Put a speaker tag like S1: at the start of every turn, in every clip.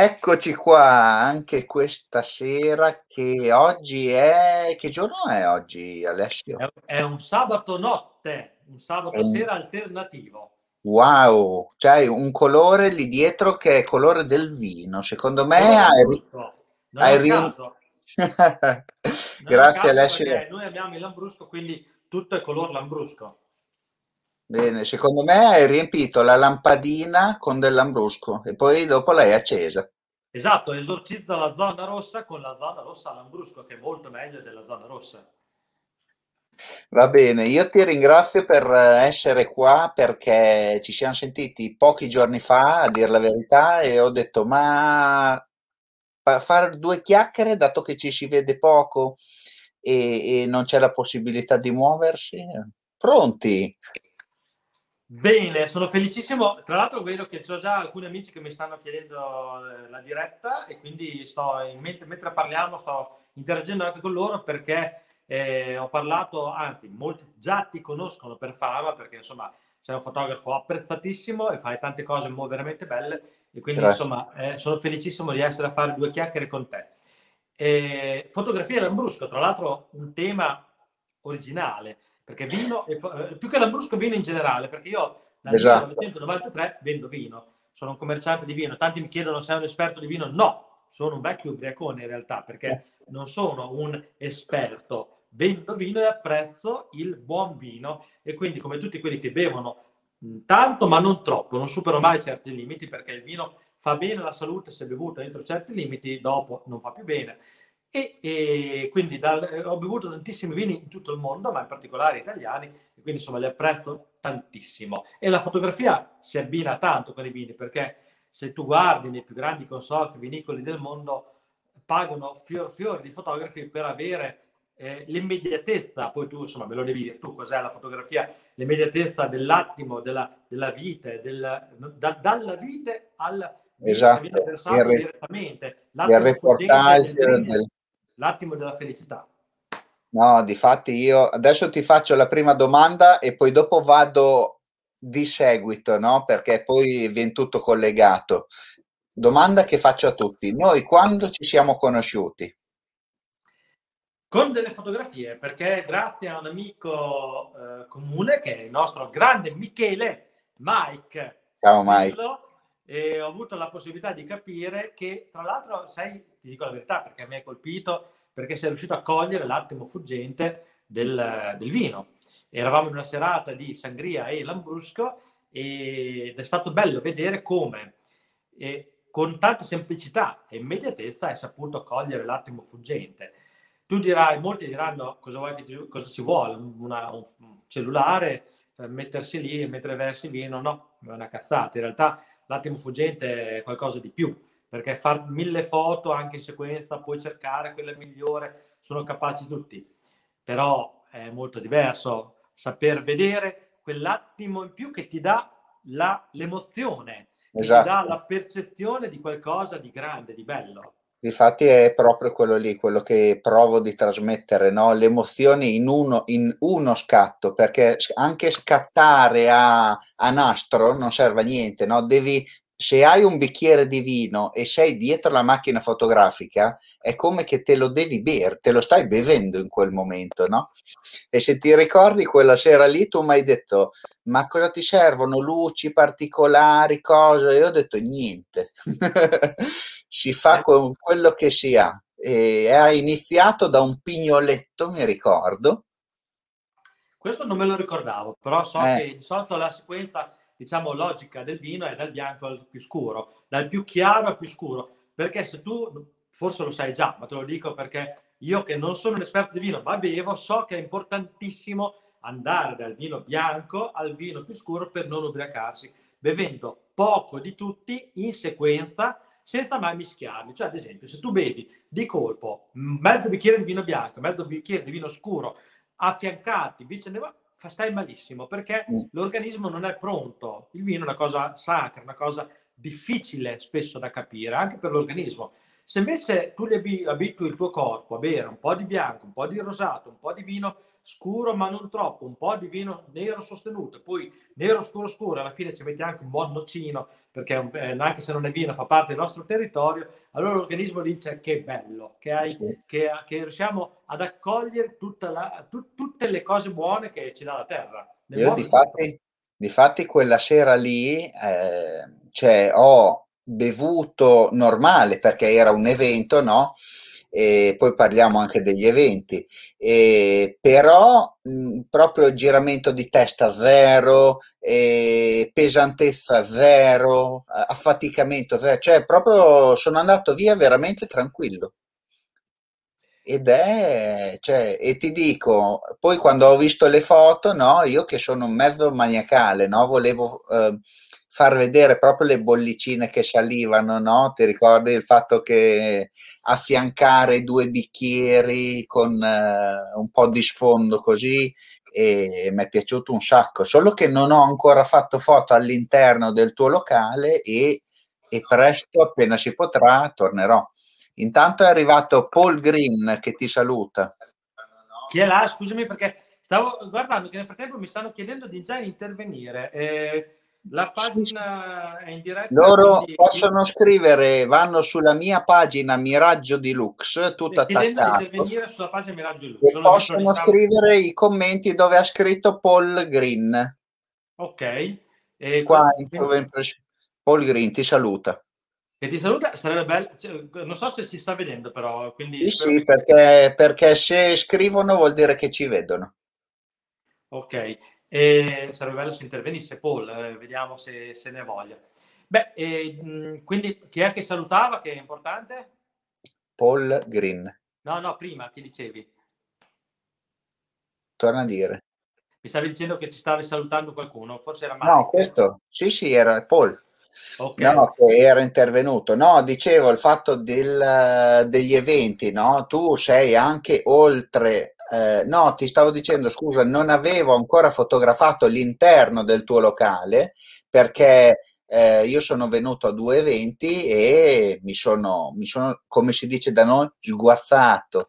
S1: Eccoci qua anche questa sera che oggi è che giorno è oggi Alessio?
S2: È un sabato notte, un sabato
S1: un
S2: sera alternativo.
S1: Wow, c'hai un colore lì dietro che è colore del vino. Secondo me hai ri hai
S2: un
S1: Grazie Alessio.
S2: noi abbiamo il lambrusco, quindi tutto è color lambrusco.
S1: Bene, secondo me hai riempito la lampadina con del lambrusco e poi dopo l'hai accesa.
S2: Esatto, esorcizza la zona rossa con la zona rossa lambrusco, che è molto meglio della zona rossa.
S1: Va bene, io ti ringrazio per essere qua perché ci siamo sentiti pochi giorni fa, a dir la verità, e ho detto, ma fa- fare due chiacchiere, dato che ci si vede poco e, e non c'è la possibilità di muoversi? Pronti?
S2: Bene, sono felicissimo. Tra l'altro vedo che ho già alcuni amici che mi stanno chiedendo eh, la diretta e quindi sto mentre parliamo sto interagendo anche con loro perché eh, ho parlato, anzi, molti già ti conoscono per fama perché insomma sei un fotografo apprezzatissimo e fai tante cose veramente belle e quindi
S1: Grazie.
S2: insomma eh, sono felicissimo di essere a fare due chiacchiere con te. Eh, fotografia Lambrusco, tra l'altro un tema originale perché vino, po- eh, più che Lambrusco, vino in generale, perché io dal
S1: Esatto.
S2: 1993 vendo vino, sono un commerciante di vino. Tanti mi chiedono se sei un esperto di vino. No, sono un vecchio ubriacone in realtà, perché non sono un esperto. Vendo vino e apprezzo il buon vino e quindi come tutti quelli che bevono mh, tanto ma non troppo, non supero mai certi limiti perché il vino fa bene alla salute se bevuto entro certi limiti, dopo non fa più bene. E, e quindi dal- eh, ho bevuto tantissimi vini in tutto il mondo, ma in particolare italiani, e quindi insomma li apprezzo tantissimo. E la fotografia si abbina tanto con i vini, perché se tu guardi nei più grandi consorzi vinicoli del mondo, pagano fior fior di fotografi per avere eh, l'immediatezza, poi tu insomma me lo devi dire tu cos'è la fotografia, l'immediatezza dell'attimo, della, della vite, del, da- dalla vite al
S1: Esatto, il, re-
S2: direttamente,
S1: il reportage
S2: del... l'attimo della felicità.
S1: No, difatti io adesso ti faccio la prima domanda e poi dopo vado di seguito, no? Perché poi viene tutto collegato. Domanda che faccio a tutti. Noi quando ci siamo conosciuti?
S2: Con delle fotografie, perché grazie a un amico eh, comune che è il nostro grande Michele Mike
S1: Ciao Mike.
S2: E ho avuto la possibilità di capire che, tra l'altro, sai, ti dico la verità perché mi hai colpito, perché sei riuscito a cogliere l'attimo fuggente del, del vino. Eravamo in una serata di sangria e lambrusco ed è stato bello vedere come eh, con tanta semplicità e immediatezza hai saputo cogliere l'attimo fuggente. Tu dirai, molti diranno cosa, vuoi cosa ci vuole, Una- un cellulare, per mettersi lì e mentre versi vino, no, è una cazzata. In realtà l'attimo fuggente è qualcosa di più, perché far mille foto anche in sequenza, puoi cercare quella migliore, sono capaci tutti, però è molto diverso saper vedere quell'attimo in più che ti dà la- l'emozione, che ti dà
S1: Esatto.
S2: la percezione di qualcosa di grande, di bello.
S1: Difatti è proprio quello lì, quello che provo di trasmettere, no? Le emozioni in uno, in uno scatto, perché anche scattare a, a nastro non serve a niente, no? Devi, se hai un bicchiere di vino e sei dietro la macchina fotografica, è come che te lo devi bere, te lo stai bevendo in quel momento, no? E se ti ricordi quella sera lì, tu mi hai detto, ma cosa ti servono? Luci particolari, cose? Io ho detto niente. Si fa
S2: Eh,
S1: con quello che si ha. E ha iniziato da un pignoletto, mi ricordo.
S2: Questo non me lo ricordavo, però so
S1: Eh,
S2: che di solito la sequenza, diciamo, logica del vino è dal bianco al più scuro, dal più chiaro al più scuro, perché se tu, forse lo sai già, ma te lo dico perché io che non sono un esperto di vino, ma bevo, so che è importantissimo andare dal vino bianco al vino più scuro per non ubriacarsi, bevendo poco di tutti in sequenza senza mai mischiarli. Cioè, ad esempio, se tu bevi di colpo mezzo bicchiere di vino bianco, mezzo bicchiere di vino scuro, affiancati, vicenda, fa- stai malissimo perché l'organismo non è pronto. Il vino è una cosa sacra, una cosa difficile spesso da capire, anche per l'organismo. Se invece tu li abitui il tuo corpo a bere un po' di bianco, un po' di rosato, un po' di vino scuro ma non troppo, un po' di vino nero sostenuto, poi nero scuro scuro, alla fine ci metti anche un buon nocino, perché anche se non è vino fa parte del nostro territorio, allora l'organismo dice che bello, che, hai, sì. che, che riusciamo ad accogliere la, tu, tutte le cose buone che ci dà la terra.
S1: Io di fatti, di fatti quella sera lì eh, cioè, ho bevuto normale perché era un evento, no? E poi parliamo anche degli eventi, e però mh, proprio giramento di testa zero, pesantezza zero, affaticamento zero, cioè proprio sono andato via veramente tranquillo. Ed è, cioè, e ti dico, poi quando ho visto le foto, no, io che sono un mezzo maniacale, no, volevo eh, far vedere proprio le bollicine che salivano, no? Ti ricordi il fatto che affiancare due bicchieri con eh, un po' di sfondo così e mi è piaciuto un sacco, solo che non ho ancora fatto foto all'interno del tuo locale e, e presto, appena si potrà, tornerò. Intanto è arrivato Paul Green che ti saluta.
S2: Chi è là? Scusami perché stavo guardando che nel frattempo mi stanno chiedendo di già intervenire. Eh, la pagina è in diretta.
S1: Loro quindi... possono scrivere, vanno sulla mia pagina Miraggio di Lux, tutto attaccato. intervenire sulla pagina Miraggio di Lux. possono scrivere i commenti dove ha scritto Paul Green.
S2: Ok.
S1: E Qua quindi... Paul Green ti saluta.
S2: Che ti saluta, sarebbe bello, cioè, non so se si sta vedendo però. Quindi
S1: sì, sì, perché, perché se scrivono vuol dire che ci vedono.
S2: Ok, e sarebbe bello se intervenisse Paul, eh, vediamo se, se, ne voglia. Beh, eh, quindi chi è che salutava, che è importante?
S1: Paul Green.
S2: No, no, prima, chi dicevi?
S1: Torna a dire.
S2: Mi stavi dicendo che ci stavi salutando qualcuno, forse era
S1: Mike. No, questo, sì, sì, era Paul. Okay. No, che era intervenuto. No, dicevo il fatto del, degli eventi, no? Tu sei anche oltre eh, no, ti stavo dicendo, scusa, non avevo ancora fotografato l'interno del tuo locale perché eh, io sono venuto a due eventi e mi sono, mi sono come si dice da noi, sguazzato.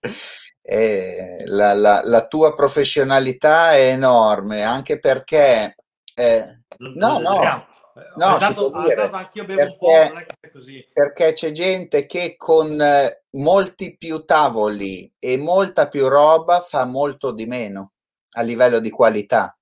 S1: la, la, la, tua professionalità è enorme, anche perché... Eh, no, no, No, dato, dire, anch'io bevo perché, un po', così. perché c'è gente che con eh, molti più tavoli e molta più roba fa molto di meno a livello di qualità.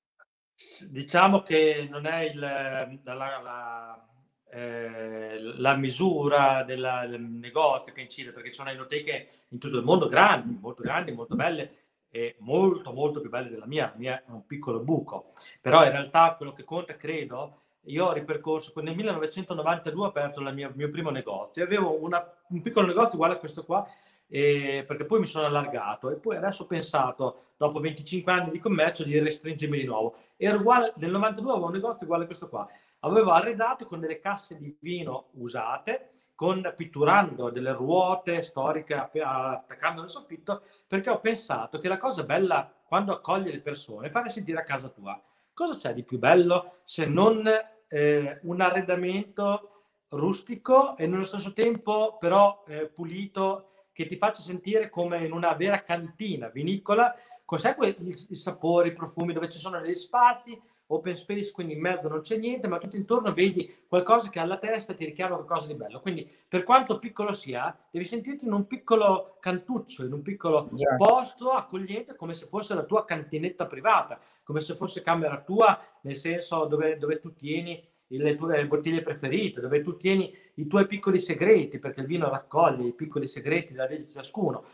S2: Diciamo che non è il, la, la, eh, la misura della, del negozio che incide, perché ci sono enoteche in tutto il mondo grandi, molto grandi, molto belle, e molto molto più belle della mia, la mia è un piccolo buco, però in realtà quello che conta, credo, io ho ripercorso, nel 1992 ho aperto il mio, primo negozio, avevo una, un piccolo negozio uguale a questo qua, eh, perché poi mi sono allargato e poi adesso ho pensato, dopo 25 anni di commercio, di restringermi di nuovo. Ero uguale, nel 92 avevo un negozio uguale a questo qua, avevo arredato con delle casse di vino usate, con, pitturando delle ruote storiche, attaccando nel soffitto, perché ho pensato che la cosa bella quando accogli le persone è fare sentire a casa tua. Cosa c'è di più bello se non eh, un arredamento rustico e nello stesso tempo però eh, pulito che ti faccia sentire come in una vera cantina vinicola, con sempre i, i sapori, i profumi, dove ci sono degli spazi, open space, quindi in mezzo non c'è niente, ma tutto intorno vedi qualcosa che alla testa ti richiama qualcosa di bello. Quindi, per quanto piccolo sia, devi sentirti in un piccolo cantuccio, in un piccolo yeah. posto accogliente, come se fosse la tua cantinetta privata, come se fosse camera tua, nel senso dove, dove tu tieni le tue bottiglie preferite, dove tu tieni i tuoi piccoli segreti, perché il vino raccoglie i piccoli segreti della vita di ciascuno.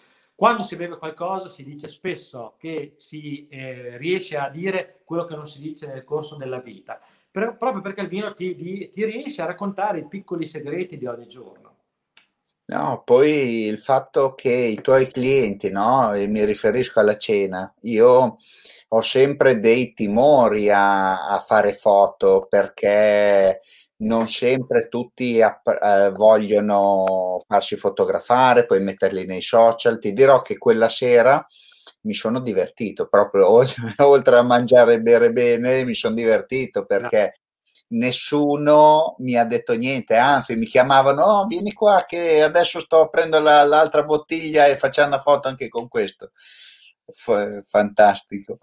S2: Quando si beve qualcosa si dice spesso che si eh, riesce a dire quello che non si dice nel corso della vita, per, proprio perché il vino ti, ti, ti riesce a raccontare i piccoli segreti di ogni giorno.
S1: No, poi il fatto che i tuoi clienti, no, e mi riferisco alla cena, io ho sempre dei timori a, a fare foto perché non sempre tutti app- eh, vogliono farsi fotografare, poi metterli nei social. Ti dirò che quella sera mi sono divertito proprio oltre, oltre a mangiare e bere bene, mi sono divertito perché nessuno mi ha detto niente, anzi mi chiamavano, oh, vieni qua che adesso sto aprendo la, l'altra bottiglia e facciamo una foto anche con questo. F- fantastico.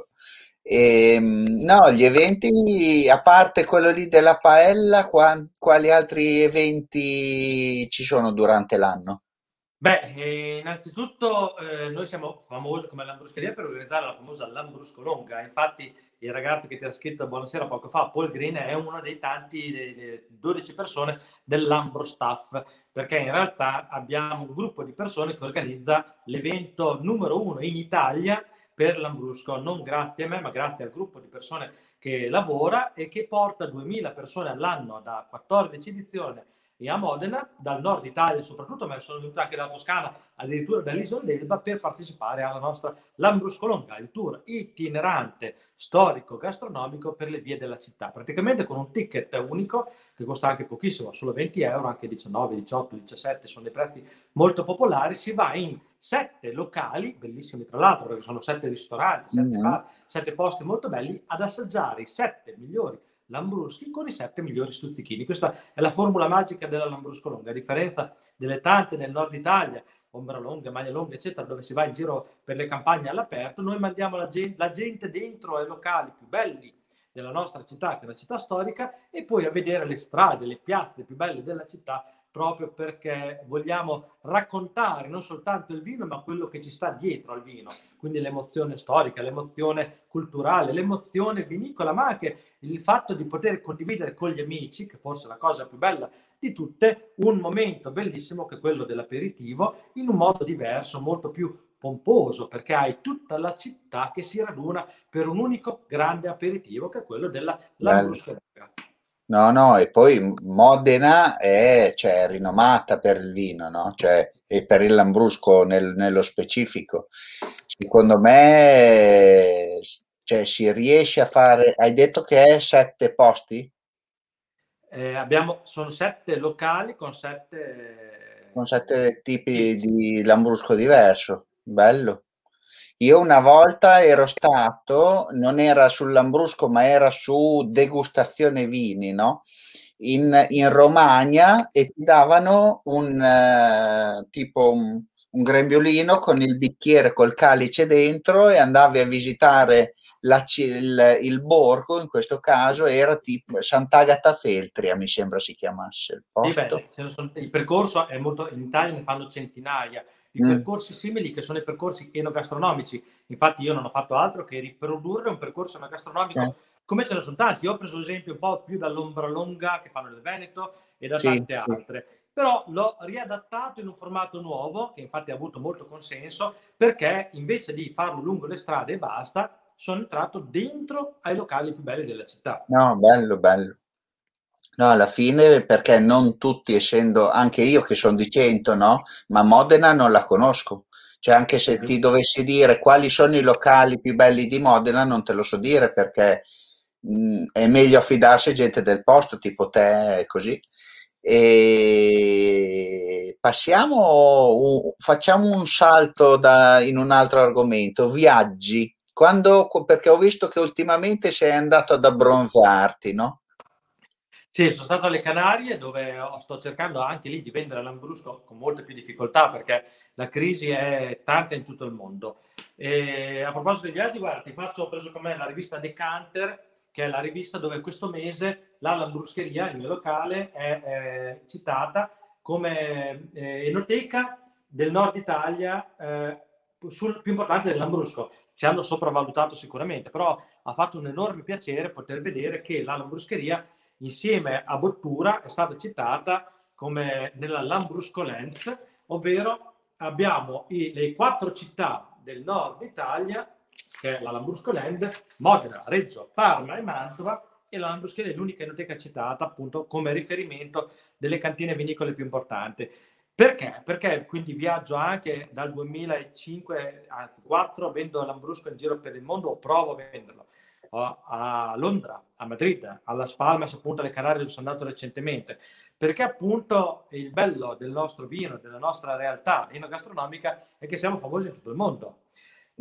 S1: E, ehm, no, gli eventi, a parte quello lì della paella, qua, quali altri eventi ci sono durante l'anno?
S2: Beh, eh, innanzitutto eh, noi siamo famosi come Lambruscheria per organizzare la famosa Lambrusco Longa. Infatti, il ragazzo che ti ha scritto buonasera poco fa, Paul Green, è uno dei tanti, delle 12 persone dell'Ambro Staff, perché in realtà abbiamo un gruppo di persone che organizza l'evento numero uno in Italia per l'Ambrusco, non grazie a me, ma grazie al gruppo di persone che lavora e che porta 2000 persone all'anno da 14 edizioni e a Modena, dal nord Italia soprattutto, ma sono venuti anche dalla Toscana, addirittura dall'isola d'Elba, per partecipare alla nostra Lambrusco Longa, il tour itinerante storico gastronomico per le vie della città, praticamente con un ticket unico che costa anche pochissimo, solo 20 euro, anche 19, 18, 17, sono dei prezzi molto popolari, si va in sette locali, bellissimi tra l'altro, perché sono sette ristoranti, sette, mm-hmm. bar, sette posti molto belli, ad assaggiare i sette migliori Lambruschi con i sette migliori stuzzichini. Questa è la formula magica della Lambrusco Longa, a differenza delle tante nel nord Italia, ombra longa, maglia longa, eccetera, dove si va in giro per le campagne all'aperto, noi mandiamo la gente, la gente dentro ai locali più belli della nostra città, che è una città storica, e poi a vedere le strade, le piazze più belle della città proprio perché vogliamo raccontare non soltanto il vino, ma quello che ci sta dietro al vino, quindi l'emozione storica, l'emozione culturale, l'emozione vinicola, ma anche il fatto di poter condividere con gli amici, che forse è la cosa più bella di tutte, un momento bellissimo che è quello dell'aperitivo, in un modo diverso, molto più pomposo, perché hai tutta la città che si raduna per un unico grande aperitivo, che è quello della Lambrusco
S1: No, no, e poi Modena è, cioè, rinomata per il vino, no? Cioè, e per il Lambrusco nel- nello specifico. Secondo me, cioè, si riesce a fare. Hai detto che è sette posti?
S2: Eh, abbiamo, sono sette locali con sette...
S1: Con sette tipi di Lambrusco diverso. Bello. Io una volta ero stato, non era sul Lambrusco, ma era su degustazione vini, no? In, in Romagna e ti davano un eh, tipo un, un grembiulino con il bicchiere col calice dentro e andavi a visitare la, il, il, borgo, in questo caso era tipo Sant'Agata Feltria, mi sembra si chiamasse il
S2: posto. Sì, beh, il percorso è molto, in Italia ne fanno centinaia, di mm. percorsi simili che sono i percorsi enogastronomici. Infatti io non ho fatto altro che riprodurre un percorso enogastronomico eh. come ce ne sono tanti. Io ho preso esempio un po' più dall'Ombra Longa che fanno nel Veneto e da tante sì. Però l'ho riadattato in un formato nuovo, che infatti ha avuto molto consenso, perché invece di farlo lungo le strade e basta, sono entrato dentro ai locali più belli della città.
S1: No, bello, bello. No, alla fine perché non tutti, essendo anche io che sono di Cento, no? Ma Modena non la conosco. Cioè, anche se ti dovessi dire quali sono i locali più belli di Modena, non te lo so dire perché mh, è meglio affidarsi a gente del posto, tipo te, così. E passiamo, facciamo un salto da, in un altro argomento, viaggi. Quando, perché ho visto che ultimamente sei andato ad abbronzarti, no?
S2: Sì, sono stato alle Canarie dove sto cercando anche lì di vendere l'Ambrusco con molte più difficoltà perché la crisi è tanta in tutto il mondo. E a proposito dei viaggi, guarda, ti faccio, ho preso con me la rivista Decanter, che è la rivista dove questo mese la Lambruscheria, il mio locale, è, è citata come eh, enoteca del nord Italia eh, sul, più importante dell'Ambrusco. Ci hanno sopravvalutato sicuramente, però ha fatto un enorme piacere poter vedere che la Lambruscheria insieme a Bottura è stata citata come nella Lambrusco Lens, ovvero abbiamo i, le quattro città del nord Italia, che è la Lambrusco Land, Modena, Reggio, Parma e Mantova, e la Lambrusco è l'unica enoteca citata appunto come riferimento delle cantine vinicole più importanti. Perché? Perché quindi viaggio anche dal 2005, anzi 4, vendo Lambrusco in giro per il mondo o provo a venderlo a Londra, a Madrid, alla Spalmas, appunto alle Canarie dove sono andato recentemente, perché appunto il bello del nostro vino, della nostra realtà enogastronomica è che siamo famosi in tutto il mondo.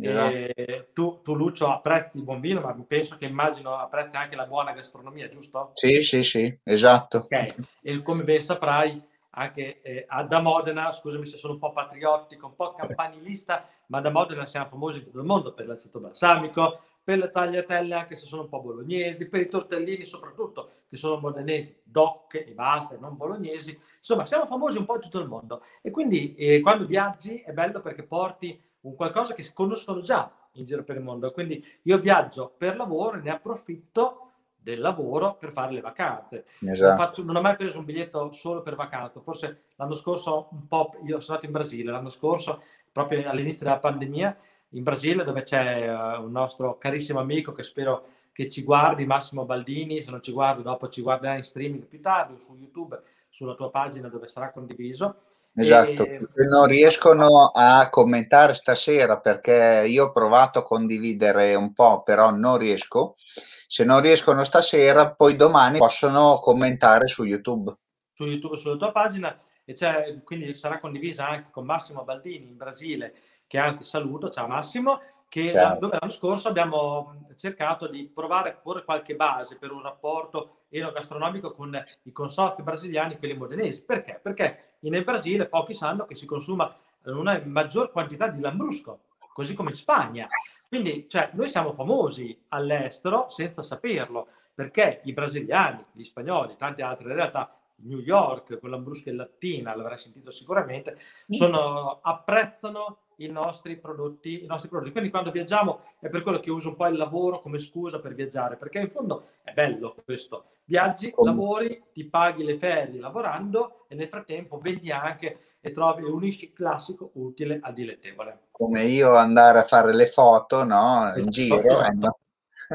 S2: Esatto. Tu, tu, Lucio, apprezzi il buon vino, ma penso che immagino apprezzi anche la buona gastronomia, giusto?
S1: Sì, sì, sì, esatto.
S2: Okay. E come ben saprai, anche eh, da Modena, scusami se sono un po' patriottico, un po' campanilista, ma da Modena siamo famosi in tutto il mondo per l'aceto balsamico, per le tagliatelle anche se sono un po' bolognesi, per i tortellini soprattutto che sono modenesi, doc e basta, non bolognesi, insomma siamo famosi un po' in tutto il mondo e quindi eh, quando viaggi è bello perché porti un qualcosa che conoscono già in giro per il mondo, quindi io viaggio per lavoro e ne approfitto del lavoro per fare le vacanze. Esatto. Non, faccio, non, ho mai preso un biglietto solo per vacanza, forse l'anno scorso un po', io sono andato in Brasile, l'anno scorso proprio all'inizio della pandemia in Brasile dove c'è uh, un nostro carissimo amico che spero che ci guardi, Massimo Baldini, se non ci guardi dopo ci guarderà in streaming più tardi o su YouTube, sulla tua pagina dove sarà condiviso.
S1: Esatto, e... non riescono a commentare stasera perché io ho provato a condividere un po', però non riesco. Se non riescono stasera, poi domani possono commentare su YouTube.
S2: Su YouTube, sulla tua pagina, e quindi sarà condivisa anche con Massimo Baldini in Brasile che anzi saluto, ciao Massimo, che certo. l'anno scorso abbiamo cercato di provare a porre qualche base per un rapporto enogastronomico con i consorzi brasiliani e quelli modenesi. Perché? Perché in Brasile pochi sanno che si consuma una maggior quantità di lambrusco, così come in Spagna. Quindi cioè, noi siamo famosi all'estero senza saperlo, perché i brasiliani, gli spagnoli, tante altre realtà, New York, con l'ambrusco e lattina, l'avrai sentito sicuramente, mm. sono, apprezzano i nostri prodotti, i nostri prodotti. Quindi quando viaggiamo è per quello che uso un po' il lavoro come scusa per viaggiare, perché in fondo è bello questo. Viaggi, lavori, ti paghi le ferie lavorando e nel frattempo vendi anche e trovi e unisci classico utile a dilettevole.
S1: Come io andare a fare le foto, no? In esatto, giro. Eh, esatto.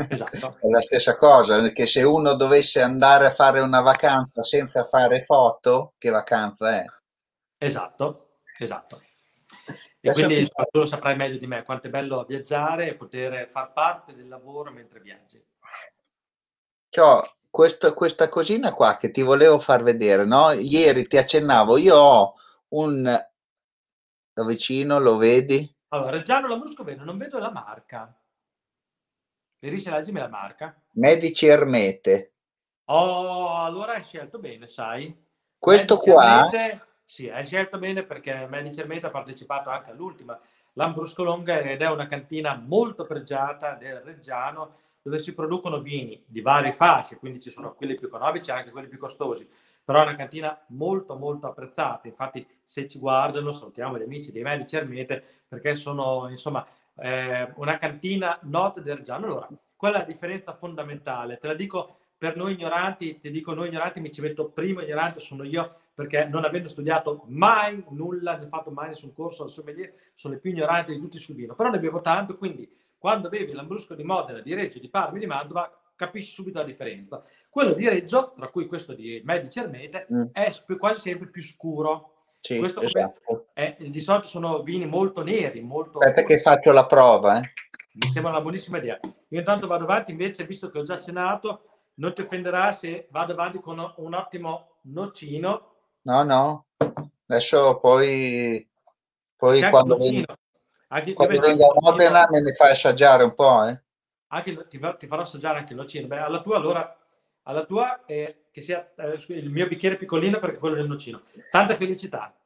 S1: Esatto. è la stessa cosa, perché se uno dovesse andare a fare una vacanza senza fare foto, che vacanza è?
S2: Esatto, esatto. E quindi tu lo saprai meglio di me quanto è bello viaggiare e poter far parte del lavoro mentre viaggi.
S1: Ciao, questo, questa cosina qua che ti volevo far vedere, no? Ieri ti accennavo, io ho un da vicino, lo vedi?
S2: Allora, Reggiano Lambrusco vedo, non vedo la marca. Riesci a leggermi la marca?
S1: Medici Ermete.
S2: Oh, allora hai scelto bene, sai?
S1: Questo Medici qua... Ermete
S2: sì, hai scelto bene perché Medici Ermete ha partecipato anche all'ultima Lambrusco Longa ed è una cantina molto pregiata del Reggiano dove si producono vini di varie fasce, quindi ci sono quelli più economici e anche quelli più costosi, però è una cantina molto molto apprezzata, infatti se ci guardano salutiamo gli amici dei Medici Ermete perché sono insomma eh, una cantina nota del Reggiano. Allora, qual è la differenza fondamentale? Te la dico per noi ignoranti, ti dico noi ignoranti, mi ci metto primo ignorante, sono io, perché non avendo studiato mai nulla, ne ho fatto mai nessun corso al sommelier, sono il più ignorante di tutti sul vino, però ne bevo tanto, quindi quando bevi l'ambrusco di Modena, di Reggio, di Parma, di Mantova, capisci subito la differenza. Quello di Reggio, tra cui questo di Medici Ermete, mm. è quasi sempre più scuro.
S1: Sì, questo esatto.
S2: è, di solito sono vini molto neri, molto...
S1: Aspetta che faccio la prova, eh.
S2: Mi sembra una buonissima idea. Io intanto vado avanti, invece, visto che ho già cenato, non ti offenderà se vado avanti con un ottimo nocino.
S1: No, no, adesso poi, poi quando, vengo, quando vengo a Modena me ne fai assaggiare un po'. Eh?
S2: Anche, ti, ti, farò assaggiare anche il nocino. Beh, alla tua allora, alla tua eh, che sia eh, il mio bicchiere piccolino perché quello del nocino. Tanta felicità.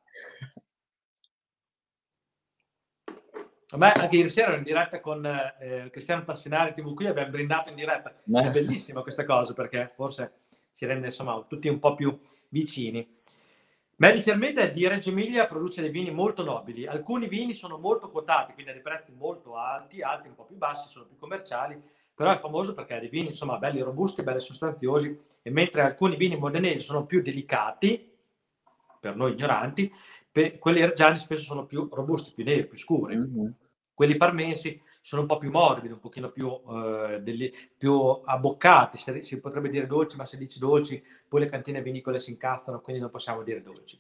S2: A me anche ieri sera ero in diretta con eh, Cristiano Tassinari TV qui, abbiamo brindato in diretta. È bellissima questa cosa perché forse ci rende insomma tutti un po' più vicini. Medici Almeida di Reggio Emilia produce dei vini molto nobili. Alcuni vini sono molto quotati, quindi a dei prezzi molto alti, altri un po' più bassi, sono più commerciali, però è famoso perché ha dei vini insomma belli robusti, belli sostanziosi, e mentre alcuni vini modenesi sono più delicati, per noi ignoranti, pe- quelli reggiani spesso sono più robusti, più neri, più scuri. Mm-hmm. Quelli parmensi sono un po' più morbidi, un pochino più, eh, degli, più abboccati, si, si, potrebbe dire dolci, ma se dici dolci poi le cantine vinicole si incazzano, quindi non possiamo dire dolci.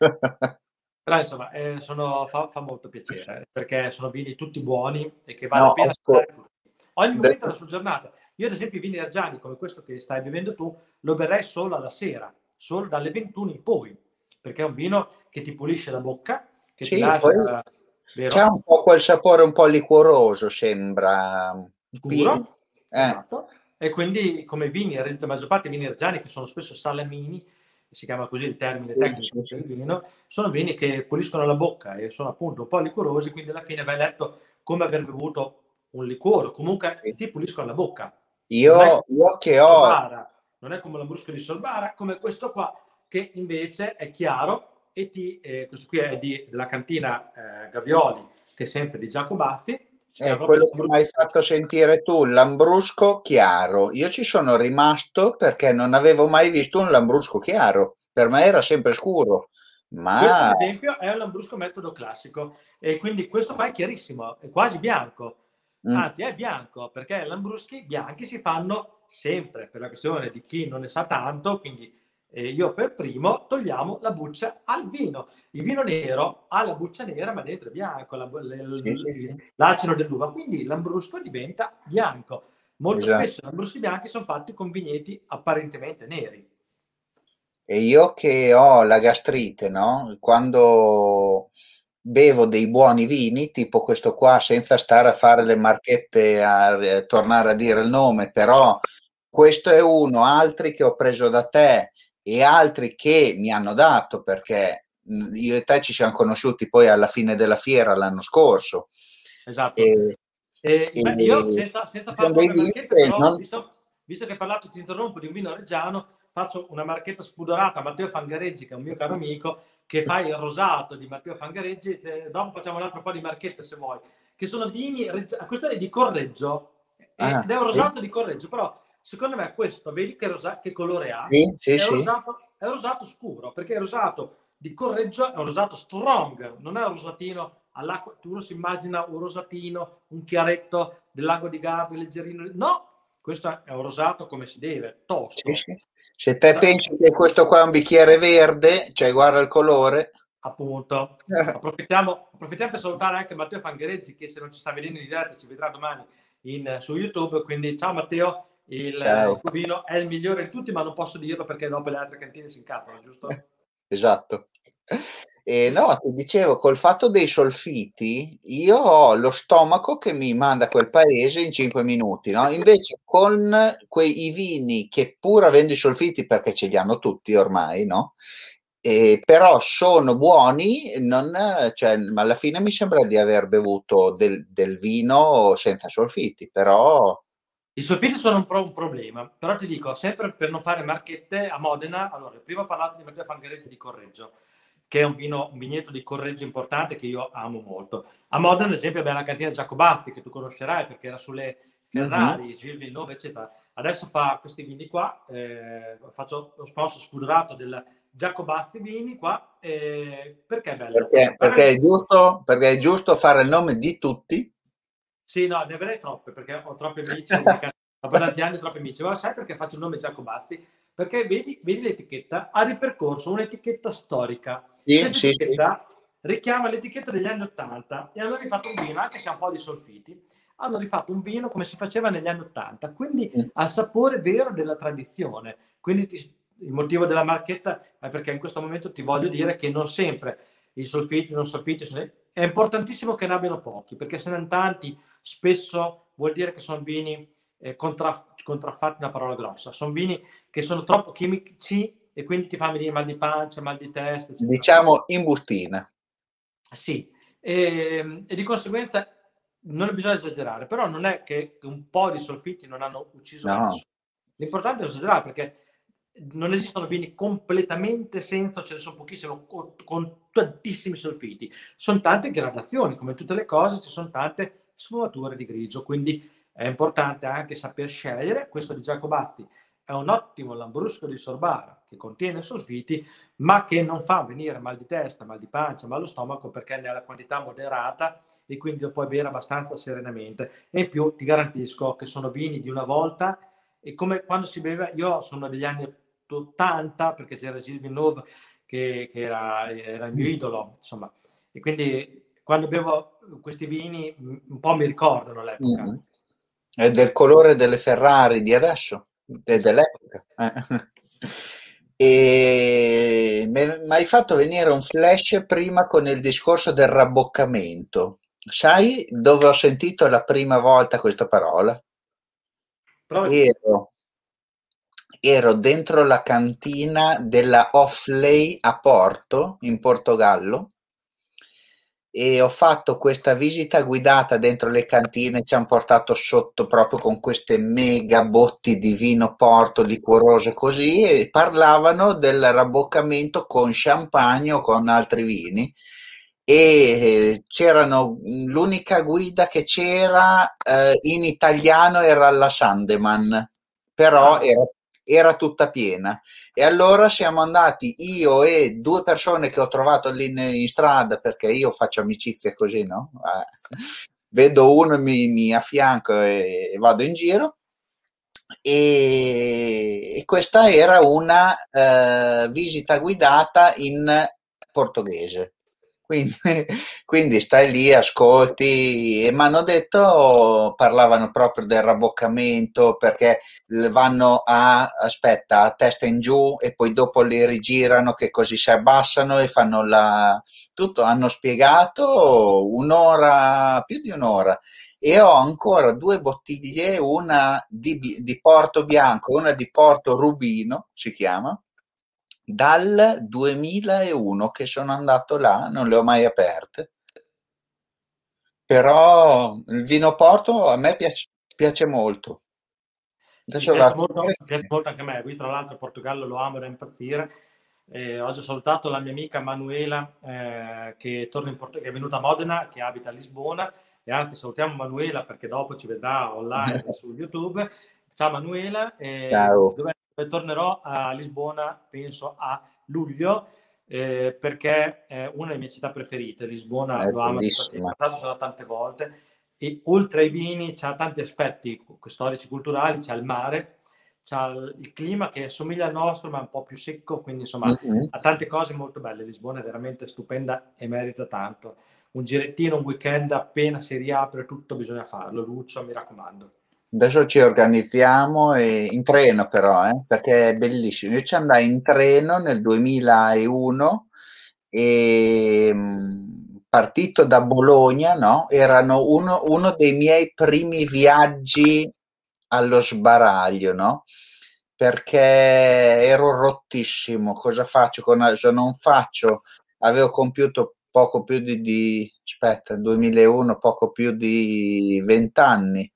S2: Però insomma, eh, sono, fa, fa, molto piacere, perché sono vini tutti buoni e che vale no, la pena ascol- ogni momento della sua giornata. Io ad esempio i vini reggiani, come questo che stai bevendo tu, lo berrei solo alla sera, solo dalle 21 in poi, perché è un vino che ti pulisce la bocca, che sì, ti lascia... Poi
S1: Vero? C'è un po' quel sapore un po' liquoroso, sembra.
S2: Scuro. Eh. Esatto. E quindi come vini, la maggior parte dei vini reggiani, che sono spesso salamini, si chiama così il termine tecnico del vino, sono vini che puliscono la bocca e sono appunto un po' liquorosi, quindi alla fine vai letto come aver bevuto un liquore, comunque ti puliscono la bocca.
S1: Io, io che ho...
S2: Sorbara, non è come la brusca di Sorbara, come questo qua, che invece è chiaro e ti, eh, questo qui è di, della cantina eh, Gavioli, che è sempre di Giacobazzi.
S1: È quello che mi hai fatto sentire tu, lambrusco chiaro. Io ci sono rimasto perché non avevo mai visto un lambrusco chiaro. Per me era sempre scuro. Ma...
S2: Questo, ad esempio, è un lambrusco metodo classico. E quindi questo qua è chiarissimo, è quasi bianco. Mm. Anzi, è bianco, perché lambruschi bianchi si fanno sempre, per la questione di chi non ne sa tanto, quindi eh, io per primo togliamo la buccia al vino. Il vino nero ha la buccia nera, ma dentro è bianco, la, le, sì, sì, sì. l'acido dell'uva, quindi l'ambrusco diventa bianco. Molto esatto. spesso i lambruschi bianchi sono fatti con vigneti apparentemente neri.
S1: E io che ho la gastrite, no? Quando bevo dei buoni vini, tipo questo qua, senza stare a fare le marchette, a, a tornare a dire il nome, però questo è uno, altri che ho preso da te, e altri che mi hanno dato perché io e te ci siamo conosciuti poi alla fine della fiera l'anno scorso.
S2: Esatto. E, e, e io senza, senza fare una marchetta, però, non... visto, visto, che hai parlato, ti interrompo, di un vino reggiano, faccio una marchetta spudorata a Matteo Fangareggi, che è un mio caro amico, che fa il rosato di Matteo Fangareggi, te, dopo facciamo un altro po' di marchette se vuoi, che sono vini, questo è di Correggio, ah, ed è un rosato sì. di Correggio, però secondo me questo, vedi che, rosa- che colore ha?
S1: Sì, sì,
S2: è,
S1: sì.
S2: Rosato, è rosato scuro, perché il rosato di Correggio è un rosato strong, non è un rosatino all'acqua, tu si immagina un rosatino, un chiaretto del lago di Garda, leggerino, no, questo è un rosato come si deve, tosto. Sì, sì.
S1: Se te pensi che questo qua è un bicchiere verde, cioè guarda il colore.
S2: Appunto, approfittiamo, approfittiamo per salutare anche Matteo Fanghereggi che se non ci sta vedendo in diretta ci vedrà domani in, su YouTube, quindi ciao Matteo il Ciao. cubino è il migliore di tutti, ma non posso dirlo perché dopo le altre cantine si incazzano, giusto?
S1: esatto. E no, ti dicevo, col fatto dei solfiti, io ho lo stomaco che mi manda quel paese in 5 minuti, no? Invece con quei vini che pur avendo i solfiti, perché ce li hanno tutti ormai, no? E però sono buoni, non, cioè, alla fine mi sembra di aver bevuto del, del vino senza solfiti, però
S2: i solfiti sono un, pro- un, problema, però ti dico, sempre per non fare marchette a Modena, allora, prima ho parlato di Matteo Fangarese di Correggio, che è un, vino, un vigneto di Correggio importante che io amo molto. A Modena, ad esempio, abbiamo la cantina Giacobazzi, che tu conoscerai perché era sulle Ferrari, mm-hmm. Gilles Villeneuve, eccetera. Adesso fa questi vini qua, eh, faccio lo sponsor spuderato del Giacobazzi Vini qua, eh, perché è bello?
S1: Perché, perché, è giusto, perché è giusto fare il nome di tutti
S2: sì, no, ne avrei troppe perché ho troppi amici. dopo tanti anni troppi amici. Ma sai perché faccio il nome Giacobazzi? Perché vedi, vedi l'etichetta, ha ripercorso un'etichetta storica. Sì, Questa sì, etichetta sì. richiama l'etichetta degli anni 80 e hanno rifatto un vino, anche se ha un po' di solfiti, hanno rifatto un vino come si faceva negli anni 80, quindi mm. al sapore vero della tradizione. Quindi ti, il motivo della marchetta è perché in questo momento ti voglio dire che non sempre i solfiti, non solfiti, sono... è importantissimo che ne abbiano pochi, perché se ne hanno tanti spesso vuol dire che sono vini eh, contra, contraffatti, una parola grossa, sono vini che sono troppo chimici e quindi ti fanno venire mal di pancia, mal di testa.
S1: Eccetera. Diciamo in bustina.
S2: Sì, e, ehm, e, di conseguenza non bisogna esagerare, però non è che un po' di solfiti non hanno ucciso no. nessuno. L'importante è esagerare perché non esistono vini completamente senza, ce ne sono pochissimi, con, con tantissimi solfiti. Sono tante gradazioni, come tutte le cose, ci sono tante sfumature di grigio, quindi è importante anche saper scegliere. Questo di Giacobazzi è un ottimo lambrusco di sorbara che contiene solfiti, ma che non fa venire mal di testa, mal di pancia, mal allo stomaco perché è nella quantità moderata e quindi lo puoi bere abbastanza serenamente. E in più ti garantisco che sono vini di una volta e come quando si beve, io sono degli anni 80 perché c'era Gilles Villeneuve che, che era, era, il mio idolo, insomma, e quindi quando bevo questi vini un po' mi ricordano l'epoca. Mm-hmm.
S1: È del colore delle Ferrari di adesso, è dell'epoca. Eh. E E mi hai fatto venire un flash prima con il discorso del rabboccamento. Sai dove ho sentito la prima volta questa parola? Ero, ero dentro la cantina della Offley a Porto, in Portogallo, e ho fatto questa visita guidata dentro le cantine, ci hanno portato sotto proprio con queste mega botti di vino porto liquoroso così e parlavano del rabboccamento con champagne o con altri vini e eh, c'erano l'unica guida che c'era eh, in italiano era la Sandeman però ah. era era tutta piena. E allora siamo andati io e due persone che ho trovato lì in, in strada, perché io faccio amicizie così, no? Eh, vedo uno, mi, mi affianco e, e, vado in giro. E, e questa era una eh, visita guidata in portoghese. Quindi, quindi stai lì, ascolti, e mi hanno detto, parlavano proprio del rabboccamento perché vanno a, aspetta, a testa in giù e poi dopo li rigirano che così si abbassano e fanno la... tutto, hanno spiegato un'ora, più di un'ora. E ho ancora due bottiglie, una di, di Porto Bianco e una di Porto Rubino, si chiama, dal 2001 che sono andato là, non le ho mai aperte. Però il vino Porto a me piace, piace molto.
S2: Adesso sì, piace, molto, piace molto anche a me. Qui tra l'altro Portogallo lo amo da impazzire. Eh, oggi ho salutato la mia amica Manuela eh, che, torna in Porto- che è venuta a Modena, che abita a Lisbona e anzi salutiamo Manuela perché dopo ci vedrà online su YouTube. Ciao Manuela, eh, Ciao. Dove tornerò a Lisbona, penso a luglio, eh, perché è una delle mie città preferite. Lisbona è lo amo, sono stato tante volte e oltre ai vini c'ha tanti aspetti storici, culturali, c'è il mare, c'ha il clima che somiglia al nostro ma un po' più secco, quindi insomma mm-hmm. ha tante cose molto belle. Lisbona è veramente stupenda e merita tanto. Un girettino, un weekend appena si riapre tutto bisogna farlo. Lucio, mi raccomando.
S1: Adesso ci organizziamo e, in treno però, eh, perché è bellissimo. Io ci andai in treno nel 2001 e mm, partito da Bologna, no? Erano uno, uno dei miei primi viaggi allo sbaraglio, no? Perché ero rottissimo. Cosa faccio? Cosa non faccio? Avevo compiuto poco più di, di aspetta, 2001, poco più di 20 anni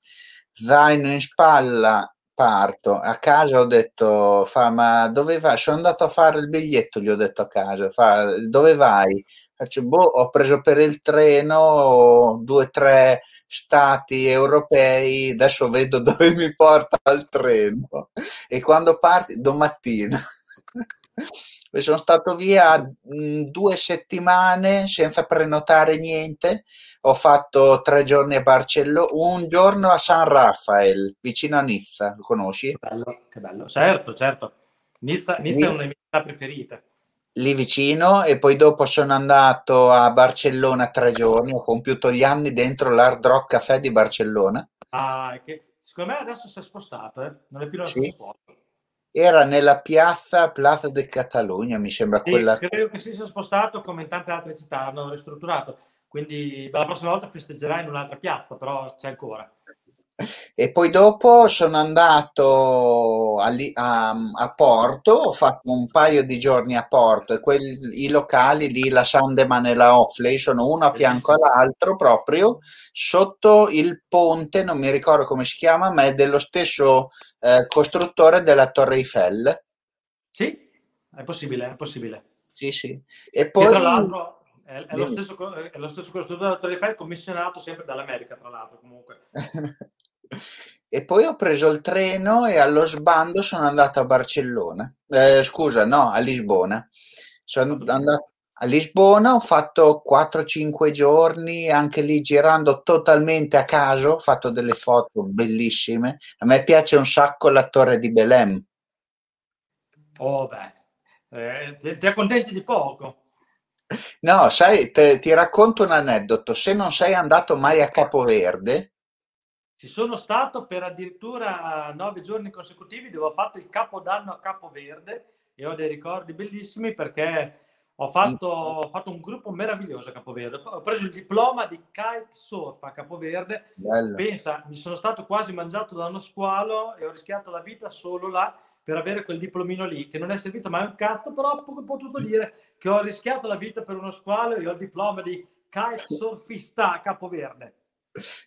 S1: zaino in spalla, parto. A casa ho detto, fa, ma dove vai? Sono andato a fare il biglietto, gli ho detto a casa, fa, dove vai? Faccio, boh, ho preso per il treno due o tre stati europei, adesso vedo dove mi porta il treno. E quando parti, domattina. Sono stato via mh, due settimane senza prenotare niente ho fatto tre giorni a Barcellona, un giorno a San Rafael, vicino a Nizza, lo conosci?
S2: Che bello, che bello. certo, certo. Nizza, Nizza è una mie città preferite.
S1: Lì vicino e poi dopo sono andato a Barcellona tre giorni, ho compiuto gli anni dentro l'Hard Rock Café di Barcellona.
S2: Ah, che secondo me adesso si è spostato, eh? non è più stesso sì. posto.
S1: Era nella piazza Plaza de Catalogna, mi sembra
S2: sì,
S1: quella.
S2: Credo che si sia spostato come in tante altre città, hanno ristrutturato quindi la prossima volta festeggerai in un'altra piazza, però c'è ancora.
S1: E poi dopo sono andato a, a, a, Porto, ho fatto un paio di giorni a Porto e quelli, i locali lì, la Sandeman e la Offley, sono uno a fianco all'altro proprio sotto il ponte, non mi ricordo come si chiama, ma è dello stesso eh, costruttore della Torre Eiffel.
S2: Sì, è possibile, è possibile.
S1: Sì, sì. E poi... E
S2: tra l'altro è, è, lo stesso, è lo stesso costruttore di Eiffel commissionato sempre dall'America, tra l'altro, comunque.
S1: e poi ho preso il treno e allo sbando sono andato a Barcellona. Eh, scusa, no, a Lisbona. Sono andato a Lisbona, ho fatto 4-5 giorni, anche lì girando totalmente a caso, ho fatto delle foto bellissime. A me piace un sacco la torre di Belém.
S2: Oh beh, eh, ti, ti accontenti di poco.
S1: No, sai, te, ti racconto un aneddoto. Se non sei andato mai a Capoverde,
S2: ci sono stato per addirittura nove giorni consecutivi dove ho fatto il capodanno a Capoverde e ho dei ricordi bellissimi perché ho fatto, ho fatto un gruppo meraviglioso a Capoverde. Ho preso il diploma di kitesurf a Capoverde. Bello. Pensa, mi sono stato quasi mangiato da uno squalo e ho rischiato la vita solo là per avere quel diplomino lì, che non è servito mai un cazzo, però ho potuto dire che ho rischiato la vita per uno squalo e ho il diploma di kitesurfista a Capoverde.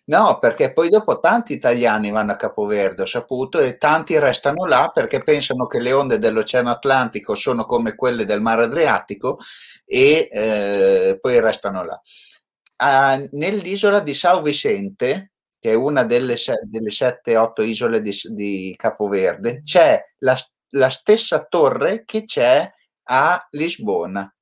S1: No, perché poi dopo tanti italiani vanno a Capoverde, ho saputo, e tanti restano là perché pensano che le onde dell'Oceano Atlantico sono come quelle del Mare Adriatico e eh, poi restano là. Ah, nell'isola di Sao Vicente, che è una delle, delle 7-8 isole di, di, Capoverde, c'è la, la stessa torre che c'è a Lisbona.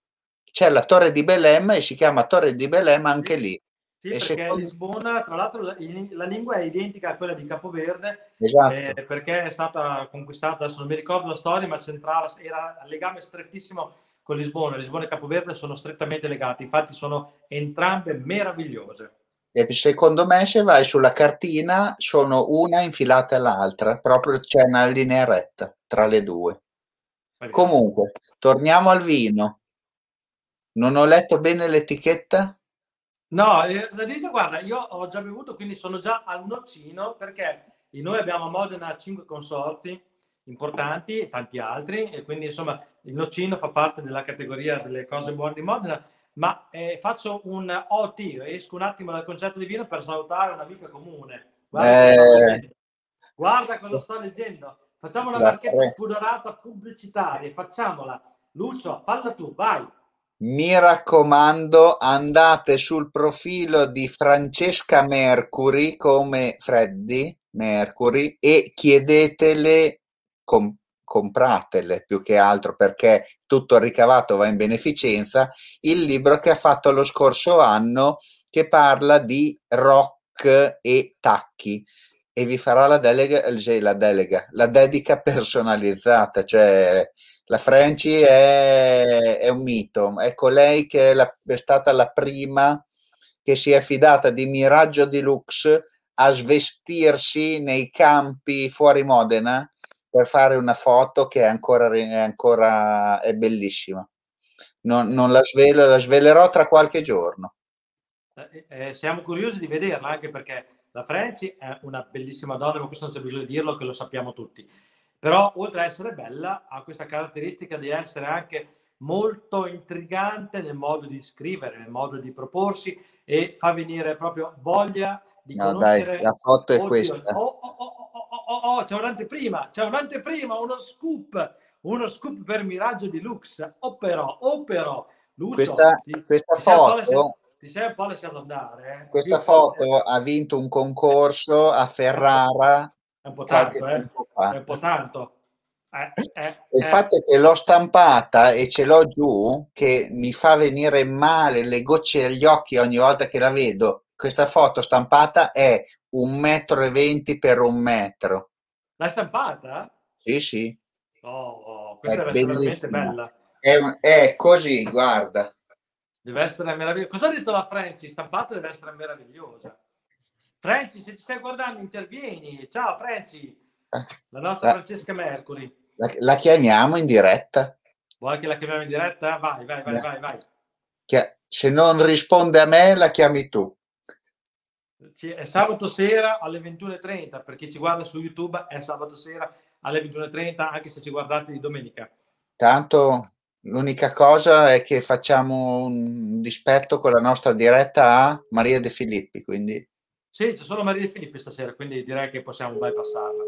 S1: C'è la torre di Belém e si chiama torre di Belém anche lì
S2: sì, e perché secondo... Lisbona, tra l'altro, la, la, lingua è identica a quella di Capoverde, esatto. eh, perché è stata conquistata, adesso non mi ricordo la storia, ma c'entrava, era a legame strettissimo con Lisbona. Lisbona e Capoverde sono strettamente legati, infatti sono entrambe meravigliose.
S1: E secondo me, se vai sulla cartina, sono una infilata all'altra, proprio c'è una linea retta tra le due. Comunque, torniamo al vino. Non ho letto bene l'etichetta?
S2: No, eh, guarda, io ho già bevuto, quindi sono già al nocino perché noi abbiamo a Modena cinque consorzi importanti e tanti altri e quindi insomma il nocino fa parte della categoria delle cose buone di Modena ma eh, faccio un OT, esco un attimo dal concetto di vino per salutare un'amica comune. Guarda, eh... guarda cosa sto leggendo. Facciamo una marchetta spudorata pubblicitaria facciamola. Lucio, falla tu, vai
S1: mi raccomando, andate sul profilo di Francesca Mercury come Freddy Mercury e chiedetele, com- compratele più che altro perché tutto ricavato va in beneficenza, il libro che ha fatto lo scorso anno che parla di rock e tacchi e vi farà la delega, la delega, la dedica personalizzata, cioè la Franci è, è, un mito, è colei che è, la, è, stata la prima che si è fidata di Miraggio Deluxe a svestirsi nei campi fuori Modena per fare una foto che è ancora, è ancora è bellissima. Non, non, la svelo, la svelerò tra qualche giorno.
S2: Eh, eh, siamo curiosi di vederla anche perché la Franci è una bellissima donna, ma questo non c'è bisogno di dirlo, che lo sappiamo tutti però oltre ad essere bella ha questa caratteristica di essere anche molto intrigante nel modo di scrivere, nel modo di proporsi e fa venire proprio voglia di no, conoscere.
S1: Dai, la foto è Oddio, questa.
S2: Oh, oh, oh, oh, c'è un'anteprima, c'è un'anteprima, uno scoop, uno scoop per Miraggio di Lux. O però, o però,
S1: Lucio, questa, ti, questa ti foto...
S2: Ti sei un po' lasciato andare.
S1: Eh? Questa foto ha vinto un concorso a Ferrara
S2: è un po' tanto, eh? È un po' tanto.
S1: Eh, eh, il eh. fatto è che l'ho stampata e ce l'ho giù che mi fa venire male le gocce agli occhi ogni volta che la vedo. Questa foto stampata è un metro e venti per un metro.
S2: L'hai stampata?
S1: Sì, sì.
S2: Oh, questa è deve essere veramente bella.
S1: È, è, così, guarda.
S2: Deve essere meravigliosa. Cosa ha detto la Franci? Stampata deve essere meravigliosa. Franci, se ci stai guardando, intervieni. Ciao Franci, la nostra la, Francesca Mercury.
S1: La, la, chiamiamo in diretta?
S2: Vuoi che la chiamiamo in diretta? Vai, vai, vai, vai, vai.
S1: Se non risponde a me, la chiami tu.
S2: È sabato sera alle 21.30, per chi ci guarda su YouTube è sabato sera alle 21.30, anche se ci guardate di domenica.
S1: Tanto l'unica cosa è che facciamo un dispetto con la nostra diretta a Maria De Filippi, quindi
S2: sì, c'è solo Maria De Filippi stasera, quindi direi che possiamo bypassarla.